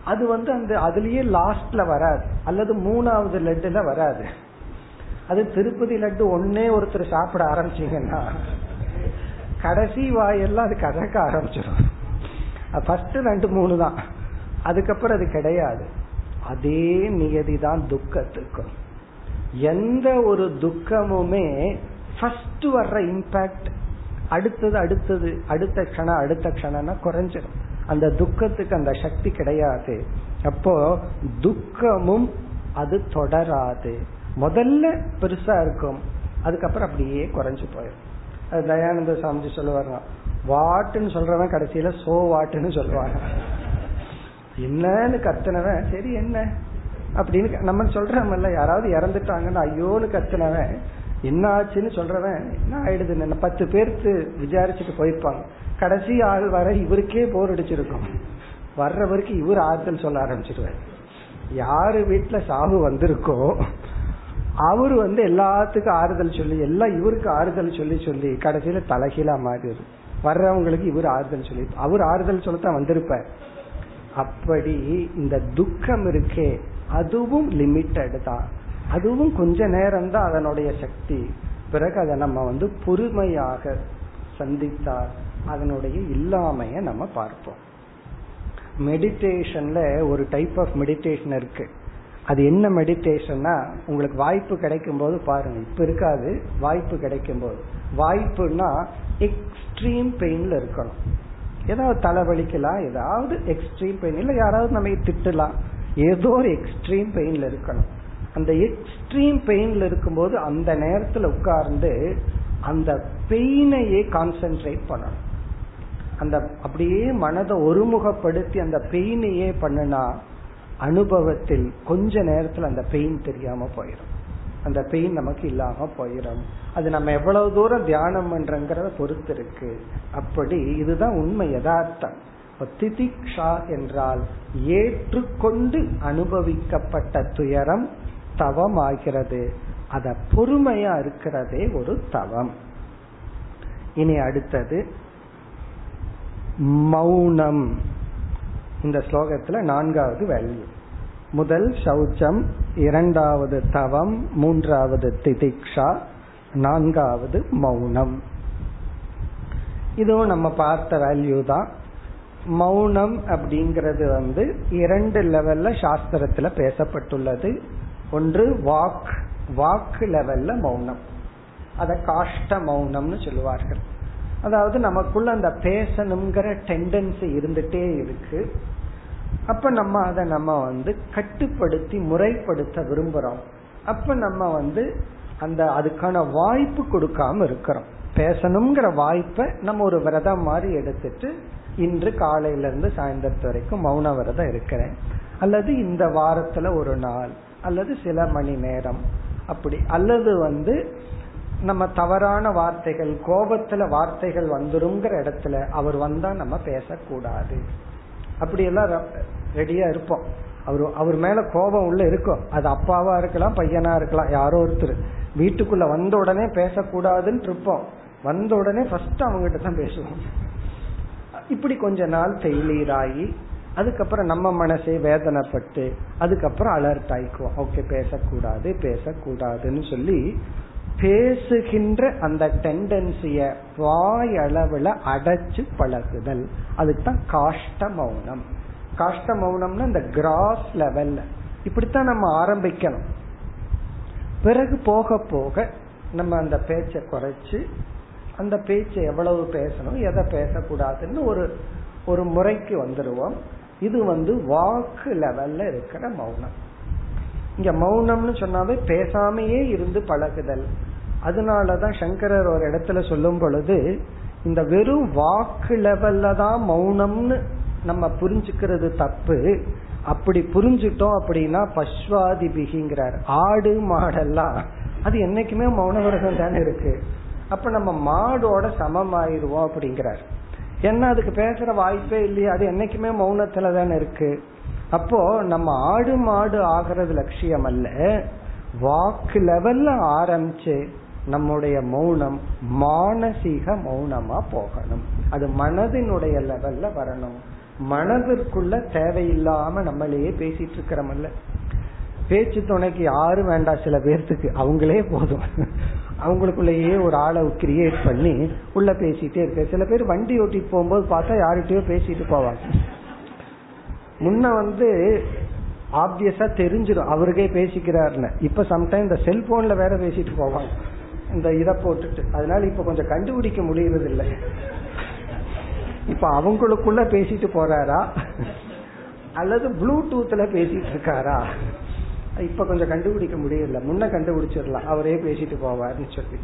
அது வந்து அந்த அதுலயே லாஸ்ட்ல வராது. அல்லது மூணாவது லட்டுல வராது. அது திருப்பதி லட்டு ஒன்னே ஒருத்தர் சாப்பிட ஆரம்பிச்சீங்கன்னா கடைசி வாயெல்லாம் அது கதக்க ஆரம்பிச்சிடும் ஃபர்ஸ்ட் ரெண்டு மூணு தான். அதுக்கப்புறம் அது கிடையாது. அதே நியதி தான் துக்கத்துக்கும். எந்த ஒரு துக்கமுமே ஃபர்ஸ்ட் வர்ற இம்பாக்ட் அடுத்தது அடுத்தது அடுத்த க்ஷணம் அடுத்த க்ஷணம்னா குறைஞ்சிடும் அந்த துக்கத்துக்கு அந்த சக்தி கிடையாது. அப்போ துக்கமும் அது தொடராது. முதல்ல பெருசா இருக்கும். அதுக்கப்புறம் அப்படியே குறைஞ்சு போயிடும் அது தயானந்த சாமிஜி சொல்லுவாங்க வாட்டுன்னு சொல்றவன் கடைசியில சோ வாட்டுன்னு சொல்லுவாங்க. என்னன்னு கத்துனவன் சரி என்ன? அப்படின்னு நம்ம சொல்றோம்ல யாராவது இறந்துட்டாங்கன்னு ஐயோன்னு கத்துனவன் என்ன ஆச்சுன்னு சொல்றவன் என்ன ஆயிடுது? பத்து பேர்த்து விசாரிச்சுட்டு போயிருப்பாங்க. கடைசி ஆள் வர இவருக்கே போர் அடிச்சிருக்கும். வர்றவருக்கு இவர் ஆறுதல் சொல்ல ஆரம்பிச்சிருவார். யாரு வீட்டுல சாவு வந்திருக்கோ அவரு வந்து எல்லாத்துக்கும் ஆறுதல் சொல்லி எல்லாம் இவருக்கு ஆறுதல் சொல்லி சொல்லி கடைசியில தலைகீழா மாறிடுது. வர்றவங்களுக்கு இவர் ஆறுதல் சொல்லி அவர் ஆறுதல் சொல்லத்தான் வந்திருப்பார். அப்படி இந்த துக்கம் இருக்கே அதுவும் லிமிட்டட் தான். அதுவும் கொஞ்ச நேரம் தான் அதனுடைய சக்தி. பிறகு அதை நம்ம வந்து பொறுமையாக சந்தித்தால் அதனுடைய இல்லாமைய நம்ம பார்ப்போம். மெடிடேஷன்ல ஒரு டைப் ஆஃப் மெடிடேஷன் இருக்கு. அது என்ன மெடிடேஷன்னா உங்களுக்கு வாய்ப்பு கிடைக்கும் போது பாருங்க. இப்ப இருக்காது வாய்ப்பு கிடைக்கும் போது வாய்ப்புனா எக்ஸ்ட்ரீம் பெயின்ல இருக்கணும். ஏதாவது தலைவலிக்கலாம் ஏதாவது எக்ஸ்ட்ரீம் பெயின் இல்ல யாராவது நம்ம திட்டலாம். ஏதோ ஒரு எக்ஸ்ட்ரீம் பெயின்ல இருக்கணும். அந்த எக்ஸ்ட்ரீம் பெயின்ல இருக்கும்போது அந்த நேரத்துல உட்கார்ந்து அந்த பெயினையே கான்சென்ட்ரேட் பண்ணணும். அந்த அப்படியே மனதை ஒருமுகப்படுத்தி அந்த பெயினையே பண்ணுனா அனுபவத்தில் கொஞ்ச நேரத்துல அந்த பெயின் தெரியாம போயிடும் அந்த பெயின் நமக்கு இல்லாம போயிடும் அது நம்ம எவ்வளவு தூரம் தியானம் பண்றங்கிறத பொறுத்து இருக்கு. அப்படி இதுதான் உண்மை யதார்த்தம். திதிக்ஷா என்றால் ஏற்றுக்கொண்டு அனுபவிக்கப்பட்ட துயரம் தவம் ஆகிறது அத பொறுமையா இருக்கிறதே ஒரு தவம். இனி அடுத்தது மௌனம். இந்த ஸ்லோகத்துல நான்காவது வேல்யூ முதல் சௌச்சம் இரண்டாவது தவம் மூன்றாவது திதிக்ஷா நான்காவது மௌனம். இதுவும் நம்ம பார்த்த வேல்யூ தான். மௌனம் அப்படிங்கிறது வந்து இரண்டு லெவல்ல சாஸ்திரத்துல பேசப்பட்டுள்ளது. ஒன்று வாக் வாக்கு லெவல்ல மௌனம். அத காஷ்ட மௌனம்னு சொல்லுவார்கள். அதாவது நமக்குள்ள அந்த பேசணுங்கிற டெண்டன்சி இருந்துட்டே இருக்கு. அப்ப நம்ம அதை நம்ம வந்து கட்டுப்படுத்தி முறைப்படுத்த விரும்புறோம். அப்ப நம்ம வந்து அந்த அதுக்கான வாய்ப்பு கொடுக்காம இருக்கிறோம். பேசணுங்கிற வாய்ப்பை நம்ம ஒரு விரதம் மாதிரி எடுத்துட்டு இன்று காலையில இருந்து சாயந்தரத்து வரைக்கும் மௌன விரதம் இருக்கிறேன். அல்லது இந்த வாரத்துல ஒரு நாள். அல்லது சில மணி நேரம். அப்படி. அல்லது வந்து நம்ம தவறான வார்த்தைகள் கோபத்துல வார்த்தைகள் வந்துருங்கிற இடத்துல அவர் வந்தா நம்ம பேசக்கூடாது. அப்படி எல்லாம் ரெடியா இருப்போம். அவர் அவர் மேல கோபம் உள்ள இருக்கும். அது அப்பாவா இருக்கலாம் பையனா இருக்கலாம் யாரோ ஒருத்தர். வீட்டுக்குள்ள வந்த உடனே பேசக்கூடாதுன்னு இருப்போம். வந்த உடனே ஃபர்ஸ்ட் அவங்ககிட்ட தான் பேசுவோம். இப்படி கொஞ்ச நாள் ஃபெயிலியர் ஆகி அதுக்கப்புறம் நம்ம மனசே வேதனைப்பட்டு அதுக்கப்புறம் அலர்ட் ஆயிக்குவோம். ஓகே பேசக்கூடாது பேசக்கூடாதுன்னு சொல்லி பேசுகின்ற அந்த டெண்டன்சிய வாய் அளவுல அடைச்சு பழகுதல். அதுதான் காஷ்ட மௌனம். காஷ்ட மௌனம்னா இந்த கிராஸ் லெவல்ல இப்படித்தான் நம்ம ஆரம்பிக்கணும். பிறகு போக போக நம்ம அந்த பேச்சை குறைச்சு அந்த பேச்சை எவ்வளவு பேசணும் எதை பேசக்கூடாதுன்னு ஒரு ஒரு முறைக்கு வந்துடுவோம் இது வந்து வாக்கு லெவல்ல இருக்கிற மௌனம். இங்க மௌனம்னு சொன்னாவே பேசாமையே இருந்து பழகுதல். அதனாலதான் சங்கரர் ஒரு இடத்துல சொல்லும் பொழுது இந்த வெறும் வாக்கு லெவல்ல தான் மௌனம்னு நம்ம புரிஞ்சுக்கிறது தப்பு. அப்படி புரிஞ்சுட்டோம் அப்படின்னா பஸ்வாதி பிகிங்கிறார். ஆடு மாடெல்லாம். அது என்னைக்குமே மௌன விரதம் தானே இருக்கு. அப்ப நம்ம மாடோட சமம் ஆயிடுவோம் அப்படிங்கிறார். ஏன்னா அதுக்கு பேசுற வாய்ப்பே இல்லையா அது என்னைக்குமே மௌனத்துல தானே இருக்கு. அப்போ நம்ம ஆடு மாடு ஆகிறது லட்சியம் அல்ல. வாக்கு லெவல்ல ஆரம்பிச்சு நம்முடைய மௌனம் மானசீக மௌனமா போகணும். அது மனதினுடைய லெவல்ல வரணும். மனதிற்குள்ள தேவையில்லாம நம்மளையே பேசிட்டு இருக்கிறோம்ல பேச்சு துணைக்கு யாரும் வேண்டாம் சில பேர்த்துக்கு. அவங்களே போதும். அவங்களுக்குள்ளேயே ஒரு ஆளை கிரியேட் பண்ணி உள்ள பேசிட்டே இருக்க. சில பேர் வண்டி ஓட்டிட்டு போகும்போது பார்த்தா யார்கிட்டயோ பேசிட்டு போவாங்க. முன்ன வந்து ஆப்வியஸா தெரிஞ்சிடும். அவருக்கே பேசிக்கிறாருன்னு. இப்ப சம்டைம் இந்த செல்போன்ல வேற பேசிட்டு போவாங்க. இந்த இதை போட்டுட்டு. அதனால இப்ப கொஞ்சம் கண்டுபிடிக்க முடியறது இல்லை இப்ப அவங்களுக்குள்ள பேசிட்டு போறாரா? அல்லது ப்ளூடூத்ல பேசிட்டு இருக்காரா? இப்ப கொஞ்சம் கண்டுபிடிக்க முடியல. முன்ன கண்டுபிடிச்சிடலாம். அவரே பேசிட்டு போவார்னு சொல்லி.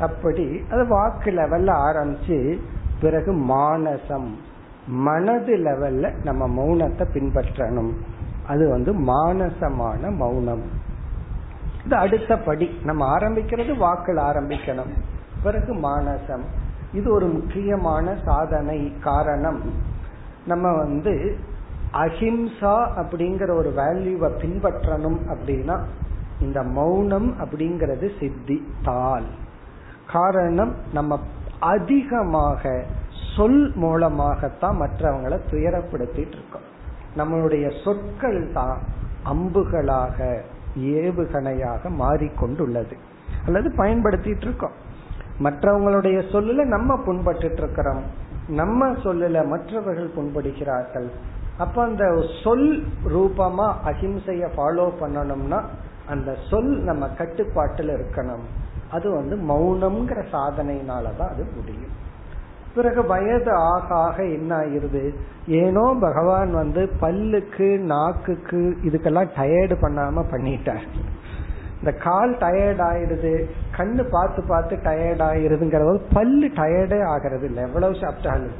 அப்படி அது வாக்கு லெவல்ல ஆரம்பிச்சு பிறகு மானசம். மனது லெவல்ல நம்ம மௌனத்தை பின்பற்றணும். அது வந்து மானசமான மௌனம். இது அடுத்த படி. நம்ம ஆரம்பிக்கிறது வாக்கில் ஆரம்பிக்கணும். பிறகு மானசம். இது ஒரு முக்கியமான சாதனை காரணம். நம்ம வந்து அஹிம்சா அப்படிங்கிற ஒரு வேல்யூவை பின்பற்றணும் அப்படின்னா இந்த மௌனம் அப்படிங்கிறது சித்தி தால். காரணம் நம்ம அதிகமாக சொல் மூலமாகத்தான் மற்றவங்களை துயரப்படுத்திட்டு இருக்கோம். நம்மளுடைய சொற்கள் தான் அம்புகளாக ஏவுகணையாக மாறிக்கொண்டுள்ளது. அல்லது பயன்படுத்திட்டு இருக்கோம். மற்றவங்களுடைய சொல்லுல நம்ம புண்பட்டு இருக்கிறோம். நம்ம சொல்லுல மற்றவர்கள் புண்படுகிறார்கள். அப்ப அந்த சொல் ரூபமா அஹிம்சைய ஃபாலோ பண்ணணும்னா அந்த சொல் நம்ம கட்டுப்பாட்டில் இருக்கணும். அது வந்து மௌனம்ங்கிற சாதனையினாலதான் அது முடியும். பிறகு வயது ஆக ஆக என்ன ஆயிருது? ஏனோ பகவான் வந்து பல்லுக்கு நாக்குக்கு இதுக்கெல்லாம் டயர்டு பண்ணாம பண்ணிட்டார். இந்த கால் டயர்ட் ஆயிடுது கண்ணு பார்த்து பார்த்து டயர்ட் ஆயிருதுங்கிற பல்லு டயர்டே ஆகிறது இல்லை எவ்வளவு சாப்பிட்டாலும்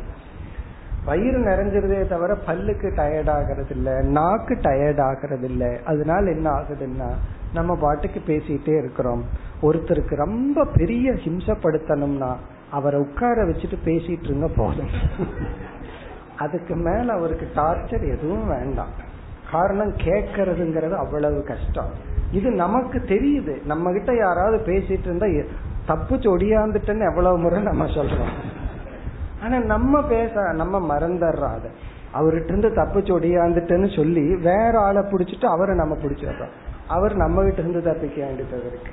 வயிறு நிறைஞ்சிருதே தவிர பல்லுக்கு டயர்ட் ஆகிறது இல்ல நாக்கு டயர்ட் ஆகிறது இல்ல அதனால என்ன ஆகுதுன்னா நம்ம பாட்டுக்கு பேசிட்டே இருக்கிறோம். ஒருத்தருக்கு ரொம்ப பெரிய ஹிம்சப்படுத்தணும்னா அவரை உட்கார வச்சுட்டு பேசிட்டு இருங்க போதும். அதுக்கு மேல அவருக்கு டார்ச்சர் எதுவும் வேண்டாம். காரணம் கேட்கறதுங்கிறது அவ்வளவு கஷ்டம். இது நமக்கு தெரியுது. நம்ம கிட்ட யாராவது பேசிட்டு இருந்தா தப்பு ஒடியாந்துட்டேன்னு எவ்வளவு முறை நம்ம சொல்றோம். ஆனா நம்ம பேச நம்ம மறந்துடுறோம் அதை அவர்கிட்ட இருந்து தப்பிச்சு ஒடியாந்துட்டேன்னு சொல்லி வேற ஆளை பிடிச்சிட்டு அவரை நம்ம பிடிச்சிடுறோம். அவர் நம்ம கிட்ட இருந்து தப்பிக்க வேண்டியது இருக்கு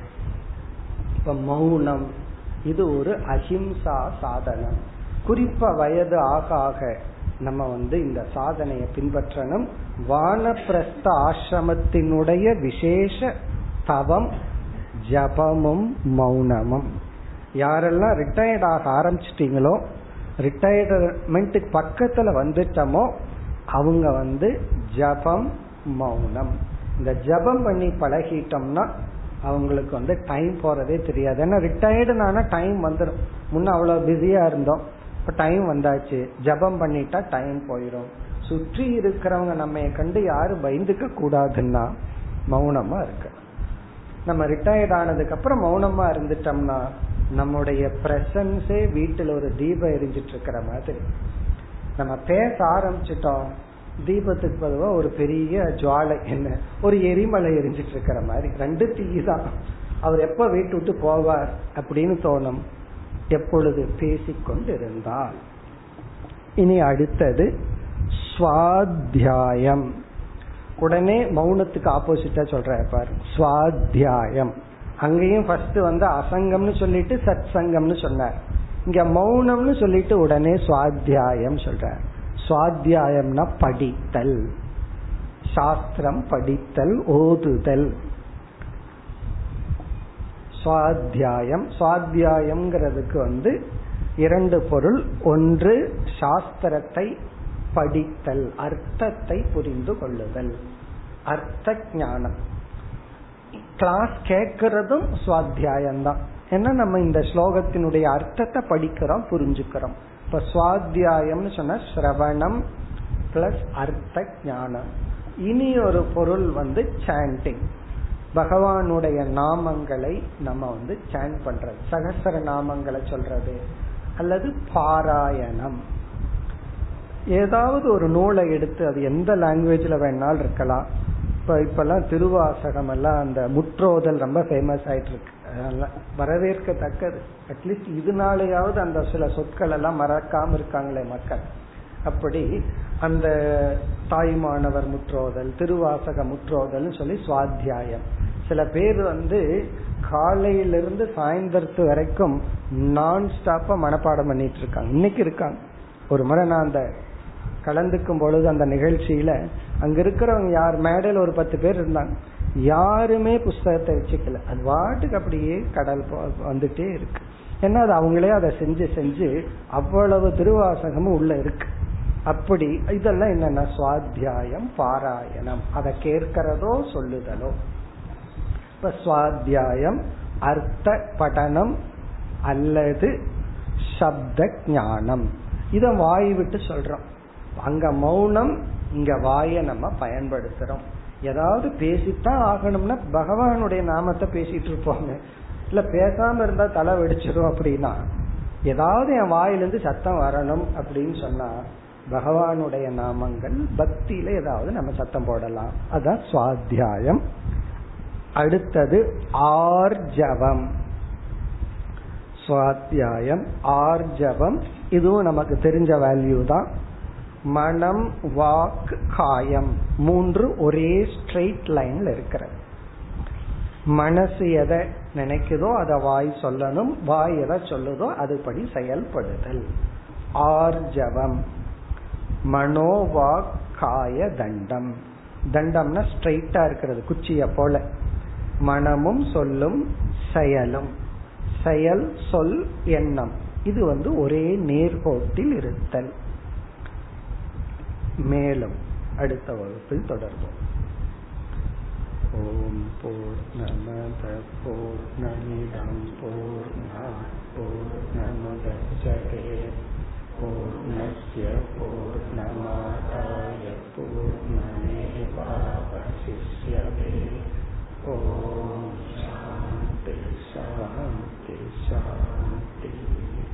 இப்ப மௌனம் இது ஒரு அஹிம்சா சாதனம். குறிப்பா வயது ஆக ஆக நம்ம வந்து இந்த சாதனையை பின்பற்றணும். வானப்பிரஸ்த ஆசிரமத்தினுடைய விசேஷ தவம் ஜபமும் மௌனமும். யாரெல்லாம் ரிட்டையர்ட் ஆக ஆரம்பிச்சிட்டீங்களோ ரிட்டையர்மெண்ட்டுக்கு பக்கத்துல வந்துட்டோமோ அவங்க வந்து ஜபம் மௌனம். இந்த ஜபம் பண்ணி பழகிட்டோம்னா அவங்களுக்கு வந்து டைம் போறதே தெரியாது. ஏன்னா ரிட்டையர்டுனால டைம் வந்துடும் முன்ன அவ்வளவு பிஸியா இருந்தோம். இப்ப டைம் வந்தாச்சு. ஜபம் பண்ணிட்டா டைம் போயிடும் சுற்றி இருக்கிறவங்க நம்ம கண்டு யாரும் பயந்துக்க கூடாதுன்னா மௌனமா இருக்கு நம்ம ரிட்டையர்ட் ஆனதுக்கு அப்புறம் மௌனமா இருந்துட்டோம்னா நம்முடைய பிரசன்ஸே வீட்டுல ஒரு தீபம் எரிஞ்சிட்டு இருக்கிற மாதிரி. நம்ம பேச ஆரம்பிச்சிட்டோம். தீபத்துக்கு பொதுவா ஒரு பெரிய ஜுவாலை என்ன ஒரு எரிமலை எரிஞ்சிட்டு இருக்கிற மாதிரி. ரெண்டு தீ தான் அவர் எப்ப வீட்டு விட்டு போவார் அப்படின்னு தோணும். எப்பொழுது பேசிக்கொண்டு இருந்தால் இனி அடுத்தது சுவாத்தியாயம். உடனே மௌனத்துக்கு ஆப்போசிட்டா சொல்ற பாரு சுவாத்தியாயம். அங்கேயும் ஃபர்ஸ்ட் வந்து அசங்கம்னு சொல்லிட்டு சத் சங்கம்னு சொன்னார். இங்க மௌனம்னு சொல்லிட்டு உடனே சுவாத்தியாயம் சொல்றார். சுவாத்தியாயம்னா படித்தல். சாஸ்திரம் படித்தல் ஓதுதல். சுவாத்தியாயம் சுவாத்தியாயம்ங்கிறதுக்கு வந்து இரண்டு பொருள். ஒன்று சாஸ்திரத்தை படித்தல் அர்த்தத்தை புரிந்து கொள்ளுதல். அர்த்த ஞானம். கிளாஸ் கேட்கறதும் சுவாத்தியாயம் தான் ஏன்னா நம்ம இந்த ஸ்லோகத்தினுடைய அர்த்தத்தை படிக்கிறோம் புரிஞ்சுக்கிறோம். இப்ப சுவாத்தியாயம்னு சொன்ன சிரவணம் பிளஸ் அர்த்த ஞானம் இனி ஒரு பொருள் வந்து சாண்டிங் பகவானுடைய நாமங்களை நம்ம வந்து சாண்ட் பண்றது. சகசர நாமங்களை சொல்றது. அல்லது பாராயணம். ஏதாவது ஒரு நூலை எடுத்து அது எந்த லாங்குவேஜ்ல வேணாலும் இருக்கலாம். இப்ப இப்பெல்லாம் திருவாசகம் எல்லாம் அந்த முற்றோதல் ரொம்ப ஃபேமஸ் ஆயிட்டு இருக்கு வரவேற்கத்தக்கது. அட்லீஸ்ட் இதனாலேயாவது அந்த சில சொற்கள் எல்லாம் மறக்காம இருக்காங்களே மக்கள். அப்படி அந்த தாய்மானவர் முற்றோதல் திருவாசக முற்றோதல் சொல்லி சுவாத்தியாயம். சில பேர் வந்து காலையிலிருந்து சாயந்தரத்து வரைக்கும் நான் ஸ்டாப்பா மனப்பாடம் பண்ணிட்டு இருக்காங்க இன்னைக்கு இருக்காங்க. ஒரு முறை நான் அந்த கலந்துக்கும் பொழுது அந்த நிகழ்ச்சியில அங்க இருக்கிறவங்க யார்? மேடையில் ஒரு பத்து பேர் இருந்தாங்க. யாருமே புஸ்தகத்தை வச்சுக்கல. அது வாட்டுக்கு அப்படியே கடல் வந்துட்டே இருக்கு. ஏன்னா அது அவங்களே அதை செஞ்சு செஞ்சு அவ்வளவு திருவாசகமும் உள்ள இருக்கு. அப்படி இதெல்லாம் என்னன்னா சுவாத்தியாயம் பாராயணம். அதை கேட்கிறதோ சொல்லுதலோ. இப்ப சுவாத்தியாயம் அர்த்த படனம் அல்லது சப்த ஞானம். இத வாய் விட்டு சொல்றோம். அங்க மௌனம் இங்க வாய நம்ம பயன்படுத்துறோம். ஏதாவது பேசித்தான் ஆகணும்னா பகவானுடைய நாமத்தை பேசிட்டு இருப்போங்க. இல்ல பேசாம இருந்தா தலை வெடிச்சிடும் அப்படின்னா ஏதாவது என் வாயிலிருந்து சத்தம் வரணும் அப்படின்னு சொன்னா பகவானுடைய நாமங்கள் பக்தியில ஏதாவது நம்ம சத்தம் போடலாம். அதான் சுவாத்தியாயம். அடுத்தது ஆர்ஜவம். சுவாத்தியாயம் ஆர்ஜவம். இதுவும் நமக்கு தெரிஞ்ச வேல்யூ தான். மனம் வாக் காயம் மூன்று ஒரே ஸ்ட்ரெயிட் லைன்ல இருக்கிறது. மனசு எதை நினைக்குதோ அதை வாய் சொல்லணும் வாய் எதை சொல்லுதோ அதுபடி செயல்படுதல். ஆர்ஜவம் மனோவாக் காய தண்டம். தண்டம்னா ஸ்ட்ரெயிட்டா இருக்கிறது குச்சிய போல. மனமும் சொல்லும் செயலும். செயல் சொல் எண்ணம். இது வந்து ஒரே நேர்கோட்டில் இருத்தல். மேலும் அடுத்த வகுப்பில் தொடர்போம் ஓம் போர் நமத போர் நமிதம் போர் போர் நமதே பூர்ணய பூர்ணமாதாய பூர்ணமேவாவசிஷ்யதே. ஓம்